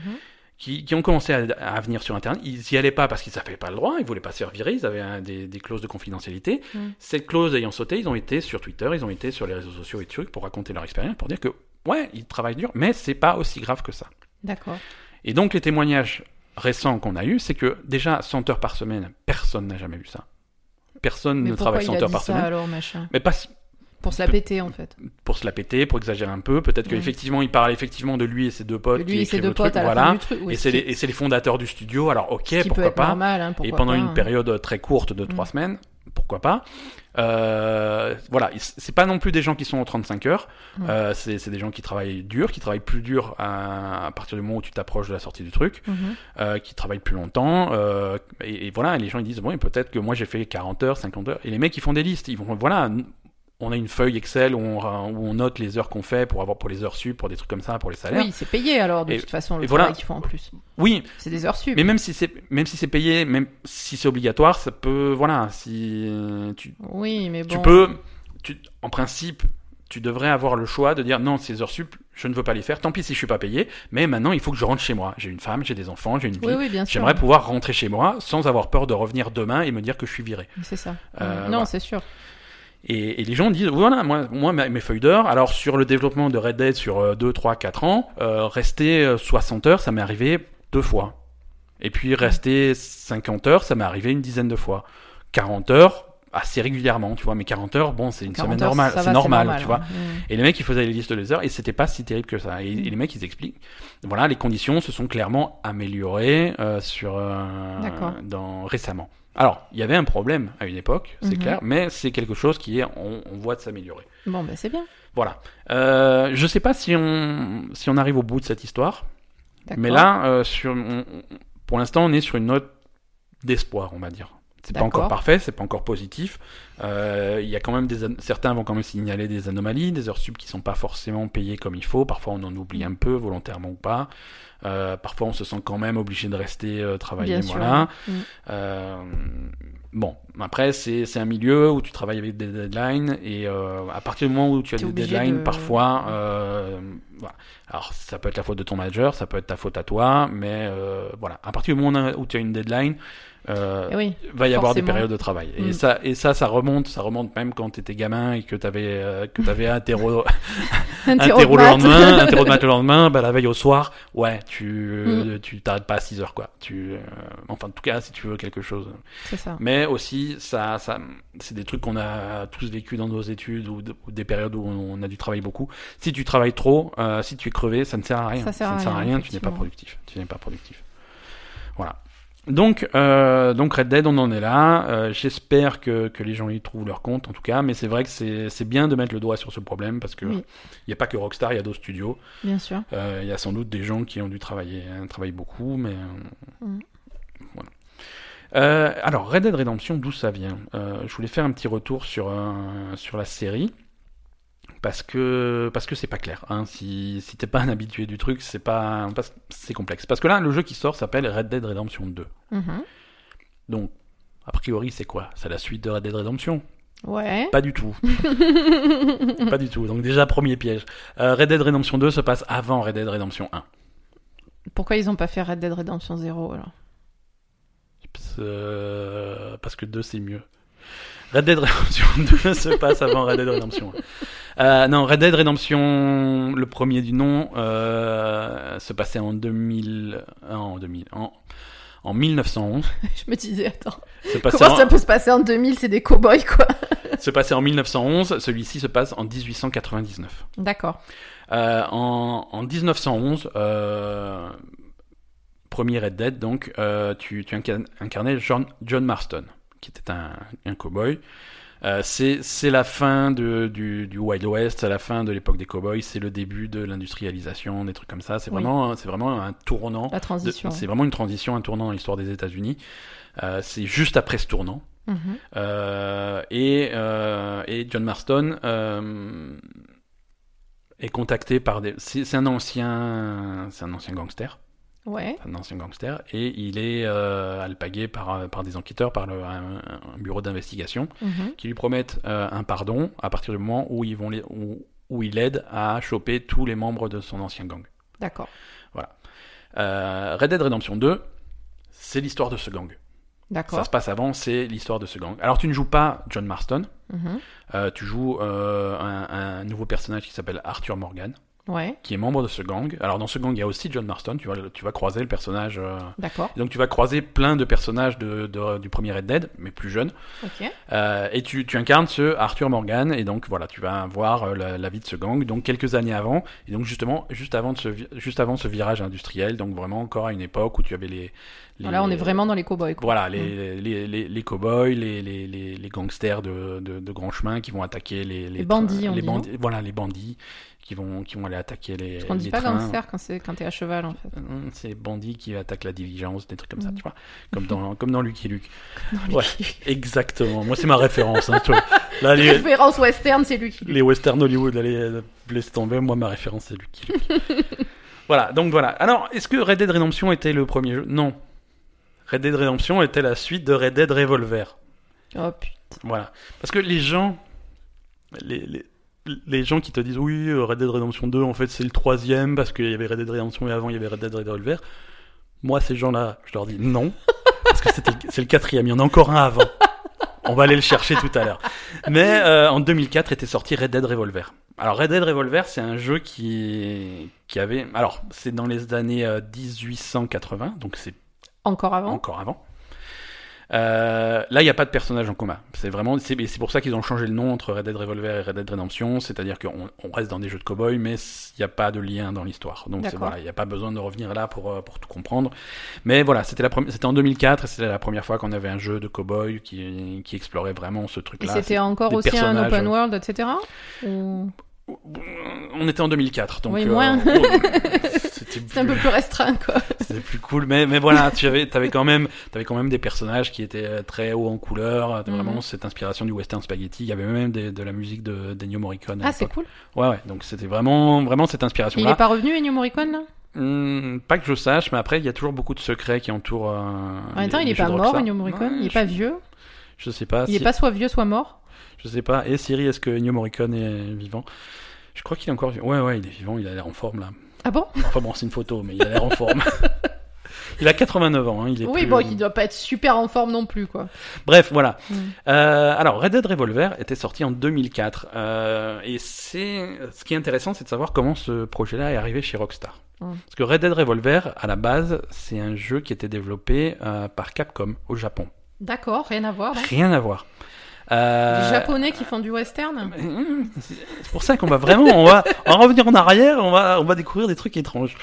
Qui, qui ont commencé à, à venir sur Internet. Ils y allaient pas parce qu'ils n'avaient pas le droit, ils voulaient pas se faire virer, ils avaient un- des, des clauses de confidentialité. Mm. Cette clause ayant sauté, ils ont été sur Twitter, ils ont été sur les réseaux sociaux et trucs pour raconter leur expérience, pour dire que ouais, ils travaillent dur, mais c'est pas aussi grave que ça. D'accord. Et donc les témoignages récents qu'on a eus, c'est que déjà 100 heures par semaine, personne n'a jamais vu ça. Personne Mais ne travaille il 100 a heures par semaine. alors, machin? Mais pas Pour se la péter, en fait. pour se la péter, pour exagérer un peu. Peut-être qu'effectivement, il parle effectivement de lui et ses deux potes. qui Lui et ses deux truc, potes à la voilà. fin du truc. oui, et ce c'est qui- les, et fondateurs du studio. Alors ok, ce qui peut pourquoi être pas. normal, hein, Et pourquoi pendant pas, une hein. période très courte de trois Mm. semaines, pour- pourquoi pas. Euh, voilà, il- c'est pas non plus des gens qui sont aux 35 heures. Mm. Euh, c'est des gens qui travaillent dur, qui travaillent plus dur à, à partir du moment où tu t'approches de la sortie du truc, Mhm. euh, qui travaillent plus longtemps. euh, et, et voilà, les gens ils disent bon, et peut-être que moi j'ai fait 40 heures, 50 heures. Et les mecs ils font des listes. Ils vont voilà. On a une feuille Excel où on, où on note les heures qu'on fait pour avoir pour les heures sup, pour des trucs comme ça, pour les salaires. Oui, c'est payé alors de Et- toute façon le voilà. travail qu'ils font en plus. oui C'est des heures sup. mais même si c'est même si c'est payé, même si c'est obligatoire, ça peut voilà, si tu Oui, mais bon. tu peux tu, en principe tu devrais avoir le choix de dire non, ces heures sup, je ne veux pas les faire, tant pis si je suis pas payé, mais maintenant il faut que je rentre chez moi. J'ai une femme, j'ai des enfants, j'ai une vie. Oui, oui, bien sûr. J'aimerais pouvoir rentrer chez moi sans avoir peur de revenir demain et me dire que je suis viré. C'est ça. Euh, non, voilà. c'est sûr. Et, et les gens disent, voilà, moi, moi mes feuilles d'heures, alors sur le développement de Red Dead sur euh, 2, 3, 4 ans, euh, rester euh, 60 heures, ça m'est arrivé deux fois. Et puis rester 50 heures, ça m'est arrivé une dizaine de fois. 40 heures, assez régulièrement, tu vois, mais 40 heures, bon, c'est une 40 semaine heures, normale, c'est normal, tu vois. Mm. Et les mecs, ils faisaient les listes des heures et c'était pas si terrible que ça. Et, et les mecs, ils expliquent. Voilà, les conditions se sont clairement améliorées euh, sur euh, dans récemment. Alors, il y avait un problème à une époque, c'est Mhm. clair, mais c'est quelque chose qui est, on, on voit de s'améliorer. Bon, ben c'est bien. Voilà. Euh, je sais pas si on si on arrive au bout de cette histoire, mais là, euh, sur, on- pour l'instant, on est sur une note d'espoir, on va dire. C'est pas encore parfait, c'est pas encore positif. Euh, Il y a quand même des certains vont quand même signaler des anomalies, des heures sub qui sont pas forcément payées comme il faut. Parfois, on en oublie un peu, volontairement ou pas. Euh, parfois, on se sent quand même obligé de rester euh, travailler. Bien sûr. voilà. Mm. Euh, bon, après, c'est c'est un milieu où tu travailles avec des deadlines et euh, à partir du moment où tu as des deadlines, de- parfois, euh, voilà. Alors, ça peut être la faute de ton manager, ça peut être ta faute à toi, mais euh, voilà. À partir du moment où tu as une deadline, euh, Eh oui. va y avoir des périodes de travail. Et Mm. ça, et ça, ça remonte, ça remonte même quand tu étais gamin et que tu avais, euh, que t'avais un terreau, un Interro terreau de le lendemain, un terreau de maths le lendemain, bah, la veille au soir, ouais, tu, Mm. euh, tu t'arrêtes pas à 6 heures, quoi. Tu, euh, enfin, en tout cas, si tu veux quelque chose. C'est ça. Mais aussi, ça, ça, c'est des trucs qu'on a tous vécu dans nos études ou, de- ou des périodes où on a dû travailler beaucoup. Si tu travailles trop, euh, si tu es crevé, ça ne sert à rien. Ça sert à ne sert à rien, rien, tu n'es pas productif. Tu n'es pas productif. Voilà. Donc, euh, donc Red Dead, on en est là. Euh, J'espère que, que les gens y trouvent leur compte, en tout cas. Mais c'est vrai que c'est c'est bien de mettre le doigt sur ce problème parce que il Oui. n'y a pas que Rockstar, il y a d'autres studios. Bien sûr. Euh, Il y a sans doute des gens qui ont dû travailler, hein, travailler beaucoup, mais euh, Mm. voilà. Euh, alors, Red Dead Redemption, d'où ça vient? Euh, Je voulais faire un petit retour sur, euh, sur la série. Parce que parce que c'est pas clair. Hein. Si, si t'es pas un habitué du truc, c'est pas c'est complexe. Parce que là, le jeu qui sort s'appelle Red Dead Redemption 2. Mhm. Donc, a priori, c'est quoi? C'est la suite de Red Dead Redemption? Ouais. Pas du tout. pas du tout. Donc déjà, premier piège. Euh, Red Dead Redemption 2 se passe avant Red Dead Redemption 1. Pourquoi ils ont pas fait Red Dead Redemption 0 alors? Euh, parce que 2 c'est mieux. Red Dead Redemption 2 se passe avant Red Dead Redemption 1. Euh, non, Red Dead Redemption, le premier du nom, euh, se passait en 2000, euh, en 2000, en, en 1911. Je me disais, attends, comment en, ça peut se passer en 2000 C'est des cow-boys quoi. se passait en 1911. Celui-ci se passe en 1899. D'accord. En, en 1911, euh, premier Red Dead, donc, tu, tu incarn- incarnais John, John Marston, qui était un, un cowboy. Euh, c'est c'est la fin de, du, du Wild West, c'est la fin de l'époque des cowboys, c'est le début de l'industrialisation, des trucs comme ça. C'est Oui. vraiment, c'est vraiment un tournant. La transition. C'est vraiment une transition, un tournant dans l'histoire des États-Unis. Euh, c'est juste après ce tournant. Mhm. Euh, et, euh, et John Marston euh, est contacté par des. C'est c'est un ancien, c'est un ancien gangster, Ouais. un ancien gangster, et il est euh, alpagué par par des enquêteurs, par le, un, un bureau d'investigation, Mhm. qui lui promettent euh, un pardon à partir du moment où ils vont les, où, où il aide à choper tous les membres de son ancien gang. D'accord. Euh, Red Dead Redemption 2, c'est l'histoire de ce gang. Ça D'accord. se passe avant, c'est l'histoire de ce gang. Alors tu ne joues pas John Marston, Mhm. Euh, tu joues euh, un, un nouveau personnage qui s'appelle Arthur Morgan, Ouais. qui est membre de ce gang. Alors dans ce gang, il y a aussi John Marston. Tu vas, tu vas croiser le personnage. euh, D'accord. Donc tu vas croiser plein de personnages de, de- du premier Red Dead, mais plus jeunes. Ok. Euh, et tu, tu incarnes ce Arthur Morgan. Et donc voilà, tu vas voir euh, la, la vie de ce gang. Donc quelques années avant. Et donc justement, juste avant, de ce, juste avant ce virage industriel. Donc vraiment encore à une époque où tu avais les, les- Là, on est vraiment dans les cowboys. Quoi. Voilà, les, les, les, les cow-boys, les, les, les, les gangsters de, de, de grand chemin qui vont attaquer les, Les bandits, on les dit, bandits, voilà, les bandits qui vont, qui vont aller attaquer les, Parce qu'on dit pas trains. gangster quand c'est quand t'es à cheval en fait. Hum, C'est les bandits qui attaquent la diligence, des trucs comme ça, Mhm. tu vois. Comme dans, comme dans Lucky Luke. Ouais. Lucky. Exactement. Moi, c'est ma référence. Hein, tu vois. Là, les, Référence western, c'est lui qui. les westerns Hollywood, allez, laisse tomber. Moi, ma référence, c'est Lucky Luke. voilà, donc voilà. Alors, est-ce que Red Dead Redemption était le premier jeu? Non. Red Dead Redemption était la suite de Red Dead Revolver. Oh putain. Voilà. Parce que les gens, les, les, les gens qui te disent oui, euh, Red Dead Redemption 2, en fait, c'est le troisième parce qu'il y avait Red Dead Redemption et avant, il y avait Red Dead Revolver. Moi, ces gens-là, je leur dis non. Parce que c'est le quatrième. Il y en a encore un avant. On va aller le chercher tout à l'heure. Mais euh, en 2004 était sorti Red Dead Revolver. Alors Red Dead Revolver, c'est un jeu qui qui avait. Alors c'est dans les années euh, 1880, donc c'est Encore avant. encore avant. Euh, là, il n'y a pas de personnage en commun. C'est vraiment, c'est et pour ça qu'ils ont changé le nom entre Red Dead Revolver et Red Dead Redemption. C'est-à-dire qu'on on reste dans des jeux de cowboy, mais il n'y a pas de lien dans l'histoire. Donc voilà, il n'y a pas besoin de revenir là pour euh, pour tout comprendre. Mais voilà, c'était la première, c'était en 2004 et c'était la première fois qu'on avait un jeu de cowboy qui qui explorait vraiment ce Et truc-là. c'était encore aussi un open world, etc. Ou... On était en 2004, donc Oui, euh, moins. c'était C'est un peu plus restreint, quoi. C'était plus cool, mais, mais voilà, tu avais, avais quand même, avais quand même des personnages qui étaient euh, très hauts en couleur, Mhm. vraiment cette inspiration du western spaghetti. Il y avait même des- de la musique de d'Ennio Morricone. Ah, c'est cool. Ouais, ouais. Donc c'était vraiment, vraiment cette Il inspiration-là. est pas revenu, Ennio Morricone, là? Hmm, pas que je sache, mais après il y a toujours beaucoup de secrets qui entourent. euh, En même temps, il est pas mort. Ennio Morricone. Ouais, il est je- pas vieux. Je sais pas. Il si- est pas soit vieux, soit mort. Je sais pas. Et Siri, est-ce que Ennio Morricone est vivant? Je crois qu'il est encore. vivant. Ouais, ouais, il est vivant. Il a l'air en forme là. Ah bon? Enfin bon, c'est une photo, mais il a l'air en forme. il a 89 ans. Hein, il est Oui, plus- bon, il doit pas être super en forme non plus, quoi. Bref, voilà. Mm. Euh, alors, Red Dead Revolver était sorti en 2004. Euh, et c'est ce qui est intéressant, c'est de savoir comment ce projet-là est arrivé chez Rockstar. Mm. Parce que Red Dead Revolver, à la base, c'est un jeu qui était développé euh, par Capcom au Japon. D'accord, rien à voir. donc. Rien à voir. Euh, Les Japonais qui font du western c'est pour ça qu'on va vraiment, on va, revenir en arrière, on va, on va découvrir des trucs étranges.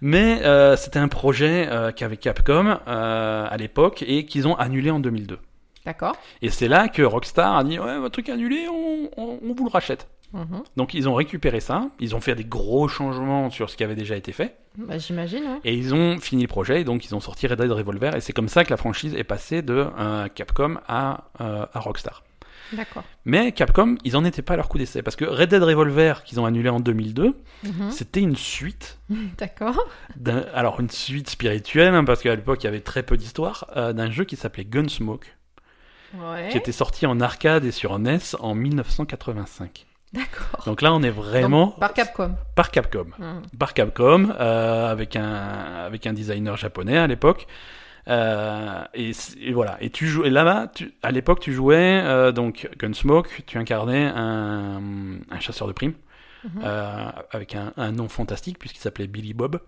Mais euh, c'était un projet euh, qu'avait Capcom à l'époque et qu'ils ont annulé en 2002. D'accord. Et c'est là que Rockstar a dit ouais votre truc annulé, on, on, on vous le rachète. Mhm. Donc ils ont récupéré ça, ils ont fait des gros changements sur ce qui avait déjà été fait Bah, J'imagine, ouais. et ils ont fini le projet. Et donc ils ont sorti Red Dead Revolver et c'est comme ça que la franchise est passée de euh, Capcom à, euh, à Rockstar. D'accord. Mais Capcom, ils en étaient pas à leur coup d'essai parce que Red Dead Revolver qu'ils ont annulé en 2002, Mhm. c'était une suite D'accord. alors une suite spirituelle hein, parce qu'à l'époque il y avait très peu d'histoire euh, d'un jeu qui s'appelait Gunsmoke Ouais. qui était sorti en arcade et sur NES en 1985. D'accord. Donc là, on est vraiment Donc, par Capcom. par Capcom. Mhm. Par Capcom, euh, avec, un, avec un designer japonais à l'époque. Euh, et, voilà. Et tu jouais là-bas, à l'époque, tu jouais euh, donc Gunsmoke, tu incarnais un, un chasseur de primes Mhm. euh, avec un, un nom fantastique puisqu'il s'appelait Billy Bob.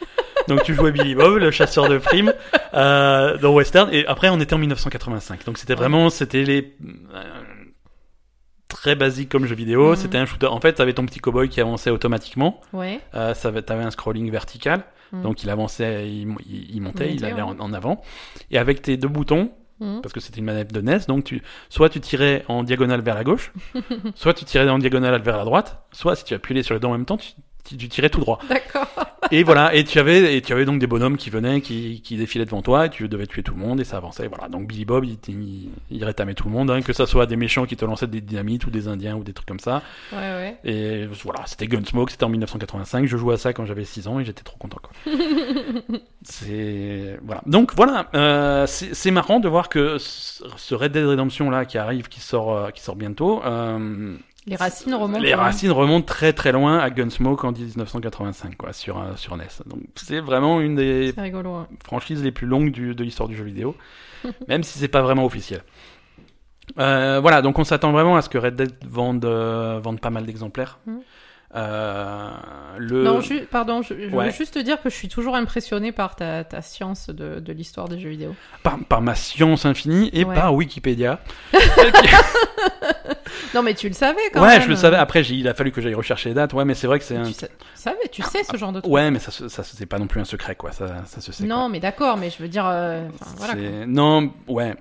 Donc tu jouais Billy Bob, le chasseur de primes, dans Western. Et après, on était en 1985. Donc c'était vraiment, c'était les très basique comme jeu vidéo. Mhm. C'était un shooter. En fait, t'avais ton petit cowboy qui avançait automatiquement. Ouais. Euh, t'avais un scrolling vertical. Mhm. Donc il avançait, il, il- il montait, Il allait ouais. en, en avant. Et avec tes deux boutons, Mhm. parce que c'était une manette de NES, donc tu, soit tu tirais en diagonale vers la gauche, soit tu tirais en diagonale vers la droite, soit si tu appuyais sur les deux en même temps, tu, tu- tirais tout droit. D'accord. Et voilà, et tu avais, et tu avais donc des bonhommes qui venaient, qui, qui défilaient devant toi, et tu devais tuer tout le monde, et ça avançait. Voilà, donc Billy Bob, il, il, il rétamait tout le monde, hein, que ça soit des méchants qui te lançaient des dynamites ou des indiens ou des trucs comme ça. Ouais, ouais. Et voilà, c'était Gunsmoke, c'était en 1985. Je jouais à ça quand j'avais 6 ans et j'étais trop content. Quoi. c'est voilà. Donc voilà, euh, c'est marrant de voir que ce ce Red Dead Redemption là qui arrive, qui sort, euh, qui sort bientôt. euh, Les racines remontent. les quand même. racines remontent très très loin à Gunsmoke en 1985 quoi, sur euh, sur NES. Donc c'est vraiment une des rigolo. hein. franchises les plus longues du- de l'histoire du jeu vidéo, même si c'est pas vraiment officiel. Euh, voilà, donc on s'attend vraiment à ce que Red Dead vende, euh, vende pas mal d'exemplaires. Mhm. Euh, le... Non, ju- pardon, je, je Ouais. veux juste te dire que je suis toujours impressionné par ta, ta science de, de l'histoire des jeux vidéo. par, par ma science infinie et Ouais. par Wikipédia. Non, mais tu le savais quand ouais, même. je le savais. Après, il a fallu que j'aille rechercher les dates. Ouais, mais c'est vrai que c'est un. Tu, savais, tu sais ce genre de truc. Ouais, mais ça, ça, c'est pas non plus un secret, quoi. Ça, ça se sait. non, mais d'accord, mais je veux dire, euh, voilà. quoi. Non, ouais.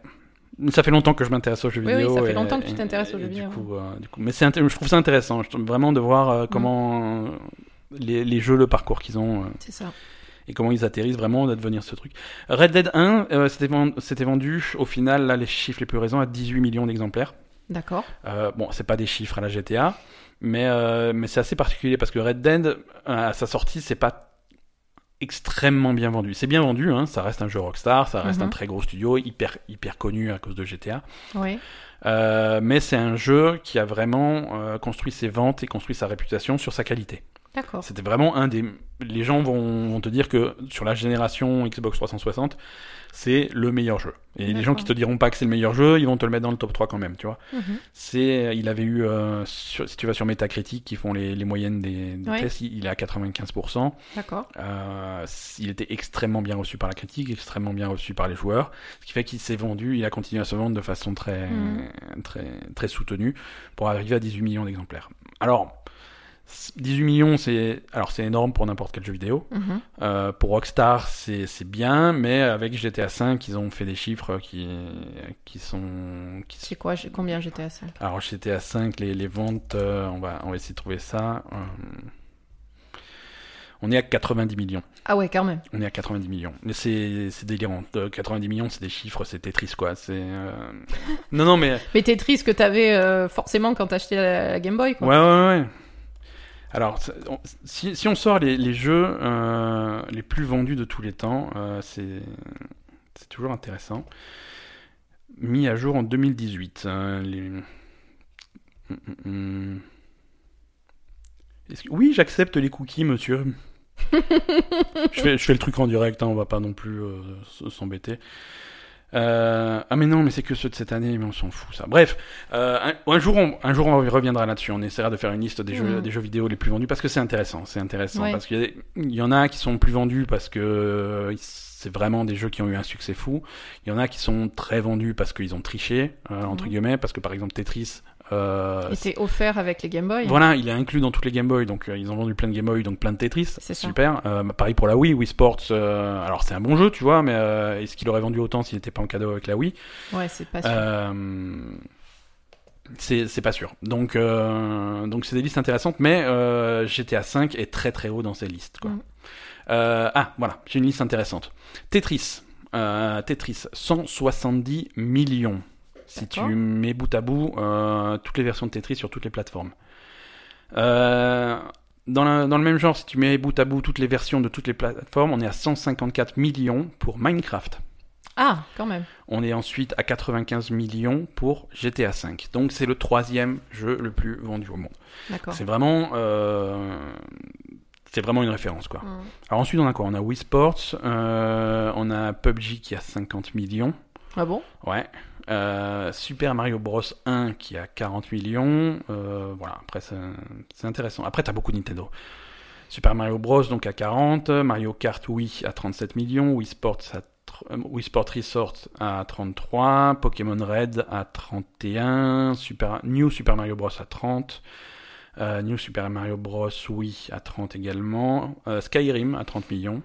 Ça fait longtemps que je m'intéresse aux jeux Oui, oui, vidéo. ça fait et- longtemps que tu t'intéresses aux jeux du vidéo. coup, euh, du coup, mais c'est je trouve ça intéressant, vraiment de voir euh, comment euh, les, les jeux, le parcours qu'ils ont. euh, C'est ça. et comment ils atterrissent vraiment à devenir ce truc. Red Dead 1, euh, c'était vend- c'était vendu au final, là les chiffres les plus récents, à 18 millions d'exemplaires. D'accord. Bon, c'est pas des chiffres à la GTA, mais, mais c'est assez particulier parce que Red Dead, à sa sortie, c'est pas extrêmement bien vendu. C'est bien vendu, hein, ça reste un jeu Rockstar, ça reste Mhm. un très gros studio, hyper, hyper connu à cause de GTA. Oui. Euh, mais c'est un jeu qui a vraiment euh, construit ses ventes et construit sa réputation sur sa qualité. D'accord. C'était vraiment un des. Les gens vont, vont te dire que sur la génération Xbox 360, c'est le meilleur jeu. Et les gens qui te diront pas que c'est le meilleur jeu, ils vont te le mettre dans le top 3 quand même, tu vois. Mhm. C'est, il avait eu, euh, sur- si tu vas sur Metacritic, qui font les, les moyennes des, des Ouais. tests, il il est à 95%. D'accord. Euh, il était extrêmement bien reçu par la critique, extrêmement bien reçu par les joueurs, ce qui fait qu'il s'est vendu, il a continué à se vendre de façon très, Mhm. très, très soutenue pour arriver à 18 millions d'exemplaires. Alors, 18 millions, c'est alors c'est énorme pour n'importe quel jeu vidéo. Mhm. Euh, pour Rockstar, c'est bien, mais avec GTA V, ils ont fait des chiffres qui qui sont qui C'est quoi Combien à 5 alors GTA 5, les, les ventes, euh, on, va, on va essayer de trouver ça. Euh, on est à 90 millions. Ah ouais, quand même. On est à 90 millions. Mais c'est c'est délirant. Euh, 90 millions, c'est des chiffres, c'est Tetris quoi. C'est euh, non non mais Mais t'es triste que t'avais euh, forcément quand t'achetais la, la Game Boy, quoi. ouais ouais ouais. Alors on- si, si on sort les, les jeux euh, les plus vendus de tous les temps, euh, c'est toujours intéressant. Mis à jour en 2018. hein, les... Hum. Est-ce que- Oui, j'accepte les cookies, monsieur. je, fais, je fais le truc en direct, hein, on va pas non plus euh, s'embêter. Euh, ah mais non, mais c'est que ceux de cette année, mais on s'en fout ça. Bref, euh, un, un jour on, un jour on reviendra là-dessus. On essaiera de faire une liste des jeux, Mhm. des jeux vidéo les plus vendus parce que c'est intéressant. C'est intéressant Ouais. parce qu'il y, y en a qui sont plus vendus parce que euh, c'est vraiment des jeux qui ont eu un succès fou. Il y en a qui sont très vendus parce qu'ils ont triché euh, entre Mhm. guillemets parce que par exemple Tetris. Euh, Il était offert avec les Game Boy. voilà, il est inclus dans toutes les Game Boy, donc euh, ils ont vendu plein de Game Boy, donc plein de Tetris. C'est. Super. Euh, pareil pour la Wii, Wii Sports. euh, alors c'est un bon jeu, tu vois, mais est-ce qu'il aurait vendu autant s'il n'était pas en cadeau avec la Wii? Ouais, c'est pas sûr. C'est c'est pas sûr. Donc donc c'est des listes intéressantes, mais GTA 5 est très très haut dans ces listes. Quoi. Mm. Ah voilà, j'ai une liste intéressante. Tetris. Tetris, 170 millions. Si tu mets bout à bout euh, toutes les versions de Tetris sur toutes les plateformes. Euh, dans, la- dans le même genre, si tu mets bout à bout toutes les versions de toutes les plateformes, on est à 154 millions pour Minecraft. Ah, quand même. On est ensuite à 95 millions pour GTA V. Donc c'est le troisième jeu le plus vendu au monde. D'accord. C'est vraiment, euh, c'est vraiment une référence quoi. Mm. Alors ensuite on a quoi? On a Wii Sports, on a PUBG qui a 50 millions. Ah bon? Ouais. Euh, Super Mario Bros 1 qui a 40 millions. Euh, voilà, après c'est intéressant. Après t'as beaucoup Nintendo. Super Mario Bros donc à 40, Mario Kart Wii à 37 millions, Wii Sports à euh, Wii Resort à 33, Pokémon Red à 31, Super New Super Mario Bros à 30. euh, New Super Mario Bros Wii à 30 également, Skyrim à 30 millions,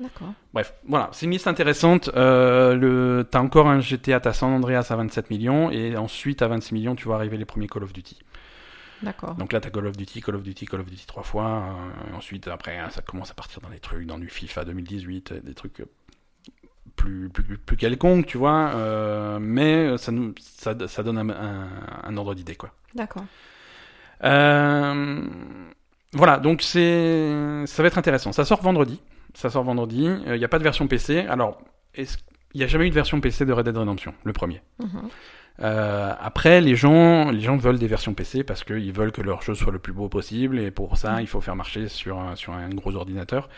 D'accord. Bref, voilà, c'est une liste intéressante. Euh, le... T'as encore un GTA, t'as San Andreas à 27 millions, et ensuite à 26 millions, tu vois arriver les premiers Call of Duty. D'accord. Donc là, t'as Call of Duty, Call of Duty, Call of Duty trois fois. euh, ensuite, après, hein, ça commence à partir dans des trucs, dans du FIFA 2018, euh, des trucs plus, plus, plus, plus quelconques, tu vois. euh, mais ça, nous, ça, ça donne un, un- un ordre d'idée, quoi. D'accord. Euh, voilà, donc c'est, ça va être intéressant. Ça sort vendredi. Ça sort vendredi. Il n'y a pas de version PC. Alors, il n'y a jamais eu de version PC de Red Dead Redemption, le premier. Mhm. Euh, après, les gens, les gens veulent des versions PC parce qu'ils veulent que leur jeu soit le plus beau possible et pour ça, il faut faire marcher sur un, sur un gros ordinateur.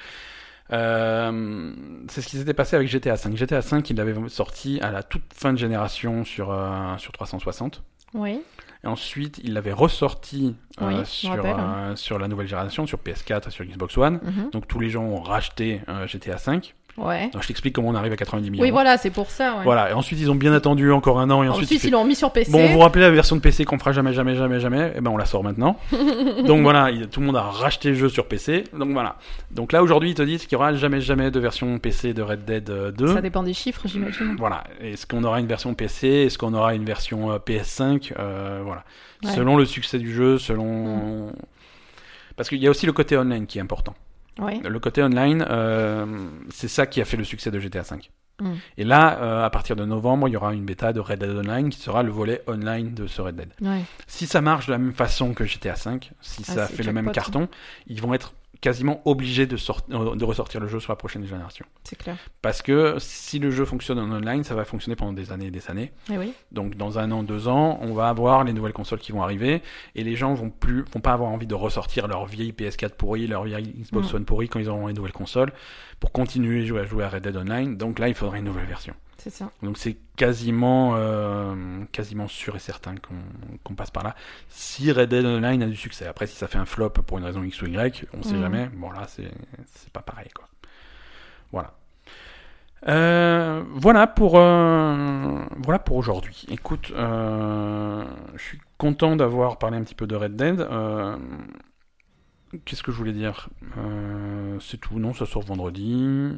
Euh, c'est ce qui s'était passé avec GTA V. GTA V, il l'avait sorti à la toute fin de génération sur, euh, sur 360. Oui. Et ensuite, il l'avait ressorti euh, Oui, sur, rappelle. euh, sur la nouvelle génération, sur PS4 et sur Xbox One. Mhm. Donc tous les gens ont racheté euh, GTA V. Ouais. Donc, je t'explique comment on arrive à 90 millions. Oui, voilà, c'est pour ça. Ouais. Voilà. Et ensuite, ils ont bien attendu encore un an. Et ensuite, Ensuite, il fait- ils l'ont mis sur PC. Bon, vous vous rappelez la version de PC qu'on fera jamais, jamais, jamais, jamais? Eh ben, on la sort maintenant. Donc voilà, il- tout le monde a racheté le jeu sur PC. Donc voilà. Donc là, aujourd'hui, ils te disent qu'il y aura jamais, jamais de version PC de Red Dead euh, 2. Ça dépend des chiffres, j'imagine. Voilà. Est-ce qu'on aura une version PC Est-ce qu'on aura une version euh, PS5 Euh, Voilà. Ouais. Selon le succès du jeu, selon. Parce qu'il y a aussi le côté online qui est important. Ouais. Le côté online, euh, c'est ça qui a fait le succès de GTA V. Mm. Et là, euh, à partir de novembre, il y aura une bêta de Red Dead Online qui sera le volet online de ce Red Dead. Ouais. Si ça marche de la même façon que GTA V, si Ah, ça fait le même carton, ils vont être quasiment obligés de, euh, de ressortir le jeu sur la prochaine génération. C'est clair. Parce que si le jeu fonctionne en online, ça va fonctionner pendant des années et des années. Eh oui. Donc dans un an, deux ans, on va avoir les nouvelles consoles qui vont arriver et les gens vont plus, vont pas avoir envie de ressortir leur vieille PS4 pourrie, leur vieille Xbox Mm. One pourrie quand ils auront les nouvelles consoles pour continuer à jouer, à jouer à Red Dead Online. Donc là, il faudrait une nouvelle version. C'est ça. Donc c'est quasiment, euh, quasiment sûr et certain qu'on passe par là. Si Red Dead Online a du succès. Après, si ça fait un flop pour une raison X ou Y, on sait Mhm. jamais. Bon là, c'est pas pareil quoi. Voilà. Euh, voilà pour euh, voilà pour aujourd'hui. Écoute, je suis content d'avoir parlé un petit peu de Red Dead. Qu'est-ce que je voulais dire? Euh, C'est tout, non, ça sort vendredi.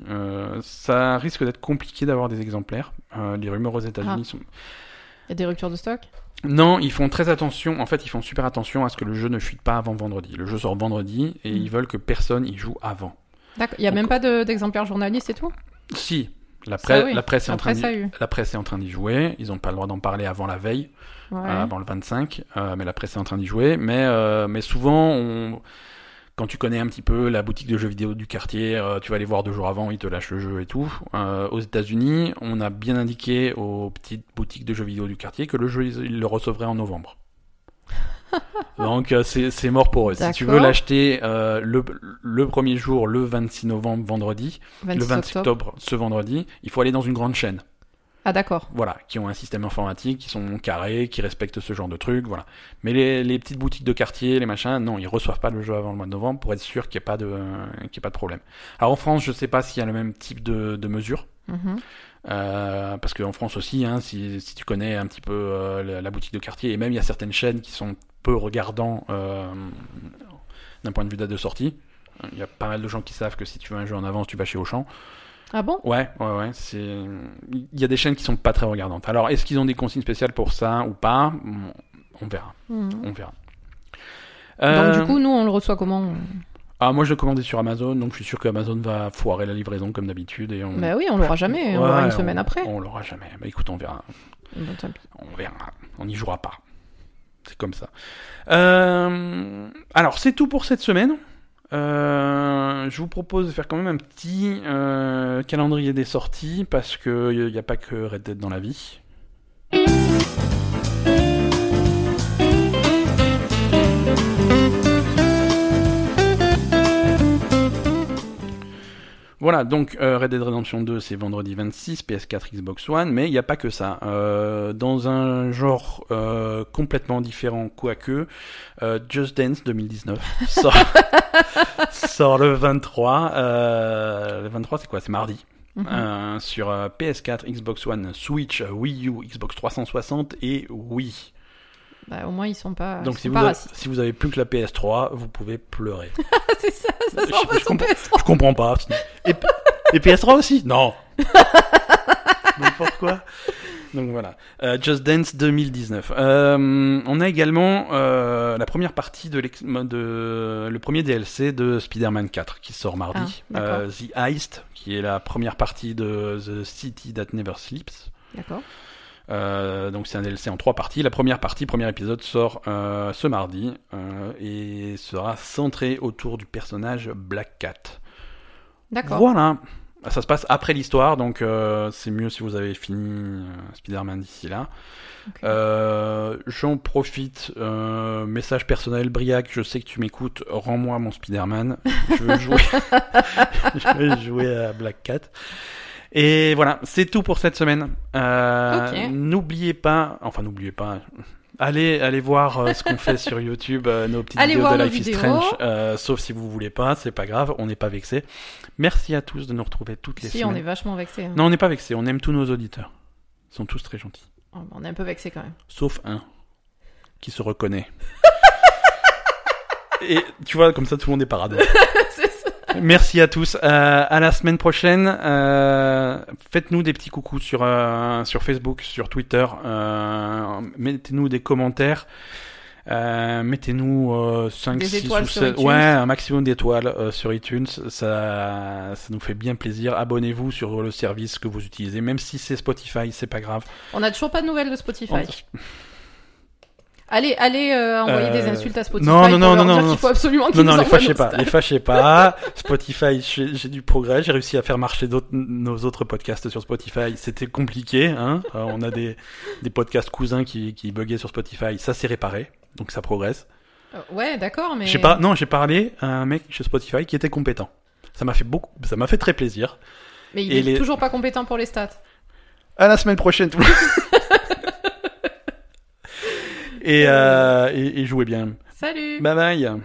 Euh, ça risque d'être compliqué d'avoir des exemplaires. Euh, les rumeurs aux États-Unis Ah. sont. Il y a des ruptures de stock? Non, ils font très attention. En fait, ils font super attention à ce que le jeu ne fuite pas avant vendredi. Le jeu sort vendredi et Mm. ils veulent que personne y joue avant. D'accord. Il y a Donc- même pas de- d'exemplaires journalistes et tout? Si, la, Ça, presse, oui. la presse est en La train presse d'y- a eu. la presse est en train d'y jouer. Ils n'ont pas le droit d'en parler avant la veille. Ouais. euh, avant le 25, euh, mais la presse est en train d'y jouer. Mais, euh, mais souvent, on... quand tu connais un petit peu la boutique de jeux vidéo du quartier, euh, tu vas aller voir deux jours avant, ils te lâchent le jeu et tout. Euh, aux États-Unis, on a bien indiqué aux petites boutiques de jeux vidéo du quartier que le jeu, ils, le recevraient en novembre. Donc euh, c'est c'est mort pour eux. Si tu veux l'acheter euh, le, le premier jour, le 26 novembre, vendredi, 26 le 26 octobre. octobre, ce vendredi, il faut aller dans une grande chaîne Ah d'accord. voilà, qui ont un système informatique, qui sont carrés, qui respectent ce genre de trucs, voilà. Mais les, les petites boutiques de quartier, les machins, non, ils reçoivent pas le jeu avant le mois de novembre pour être sûr qu'il n'y ait pas de, qu'il y ait pas de problème. Alors en France, je sais pas s'il y a le même type de, de mesures. Mhm. Euh, parce qu'en France aussi, hein, si, si tu connais un petit peu euh, la, la boutique de quartier, et même il y a certaines chaînes qui sont peu regardants euh, d'un point de vue date de sortie. Il y a pas mal de gens qui savent que si tu veux un jeu en avance, tu vas chez Auchan. Ah bon? Ouais, ouais, ouais. C'est, il y a des chaînes qui sont pas très regardantes. Alors, est-ce qu'ils ont des consignes spéciales pour ça ou pas? On verra, Mhm. on verra. Donc Euh, du coup, nous, on le reçoit comment? Ah, moi je l'ai commandé sur Amazon, donc je suis sûr que Amazon va foirer la livraison comme d'habitude et on. Bah oui, on l'aura jamais. on l'aura une on- semaine après. On l'aura jamais. Bah écoute, on verra. Bon. On verra. On n'y jouera pas. C'est comme ça. Euh, alors, c'est tout pour cette semaine. Euh, je vous propose de faire quand même un petit euh, calendrier des sorties parce qu'il n'y a pas que Red Dead dans la vie. Voilà, donc euh, Red Dead Redemption 2, c'est vendredi 26, PS4, Xbox One, mais il n'y a pas que ça. Euh, dans un genre euh, complètement différent, quoique, euh, Just Dance 2019 sort, sort le 23. Euh, le 23, c'est quoi? C'est mardi. Mhm. Euh, sur euh, PS4, Xbox One, Switch, Wii U, Xbox 360 et Wii. Bah, au moins, ils sont pas, Donc si vous, avez, racistes. si vous avez plus que la PS3, vous pouvez pleurer. c'est ça, ça Je- pas je comprends. PS3. Je comprends pas. Et, et PS3 aussi? Non. N'importe quoi. Donc voilà. Euh, Just Dance 2019. Euh, on a également euh, la première partie de, le premier DLC de Spider-Man 4 qui sort mardi. Ah. Euh, The Heist, qui est la première partie de The City That Never Sleeps. D'accord. Euh, donc c'est un DLC en trois parties. La première partie, premier épisode, sort euh, ce mardi euh, et sera centré autour du personnage Black Cat. D'accord. Voilà. Ça se passe après l'histoire, donc c'est mieux si vous avez fini Spider-Man d'ici là. J'en profite, message personnel, Briac, je sais que tu m'écoutes, rends-moi mon Spider-Man. Je veux jouer, je veux jouer à Black Cat. Et voilà, c'est tout pour cette semaine. Euh. N'oubliez pas, enfin n'oubliez pas, Allez, allez voir euh, ce qu'on fait sur YouTube, euh, nos petites Allez vidéos de Life is. Strange. euh, sauf si vous voulez pas, c'est pas grave, on n'est pas vexé. Merci à tous de nous retrouver toutes les Si, semaines. on est vachement vexés. hein. Non, on n'est pas vexé, on aime tous nos auditeurs. Ils sont tous très gentils. Oh, bah, On est un peu vexés quand même. Sauf un qui se reconnaît. Et tu vois, comme ça, tout le monde est parano. Merci à tous. Euh, à la semaine prochaine. Euh, Faites-nous des petits coucous sur euh, sur Facebook, sur Twitter. Euh, Mettez-nous des commentaires. Mettez-nous euh, 5, Des 6 étoiles ou sur 7. iTunes. Ouais, un maximum d'étoiles sur iTunes. Ça, ça nous fait bien plaisir. Abonnez-vous sur le service que vous utilisez. Même si c'est Spotify, c'est pas grave. On a toujours pas de nouvelles de Spotify. On- Allez, allez euh, envoyer Euh, des insultes à Spotify non, non, non, non, non, qu'il faut absolument qu'ils Non, non, les fâchez pas, les fâchez pas. Spotify, j'ai du progrès, j'ai réussi à faire marcher nos autres podcasts sur Spotify. C'était compliqué, hein. Euh, on a des, des podcasts cousins qui, qui buggaient sur Spotify. Ça s'est réparé, donc ça progresse. Euh, Ouais, d'accord, mais. Pas, non, j'ai parlé à un mec chez Spotify qui était compétent. Ça m'a fait beaucoup, ça m'a fait très plaisir. Mais il Et est les- toujours pas compétent pour les stats. À la semaine prochaine, tout le monde. et, euh, et, et jouez bien. Salut Bye bye.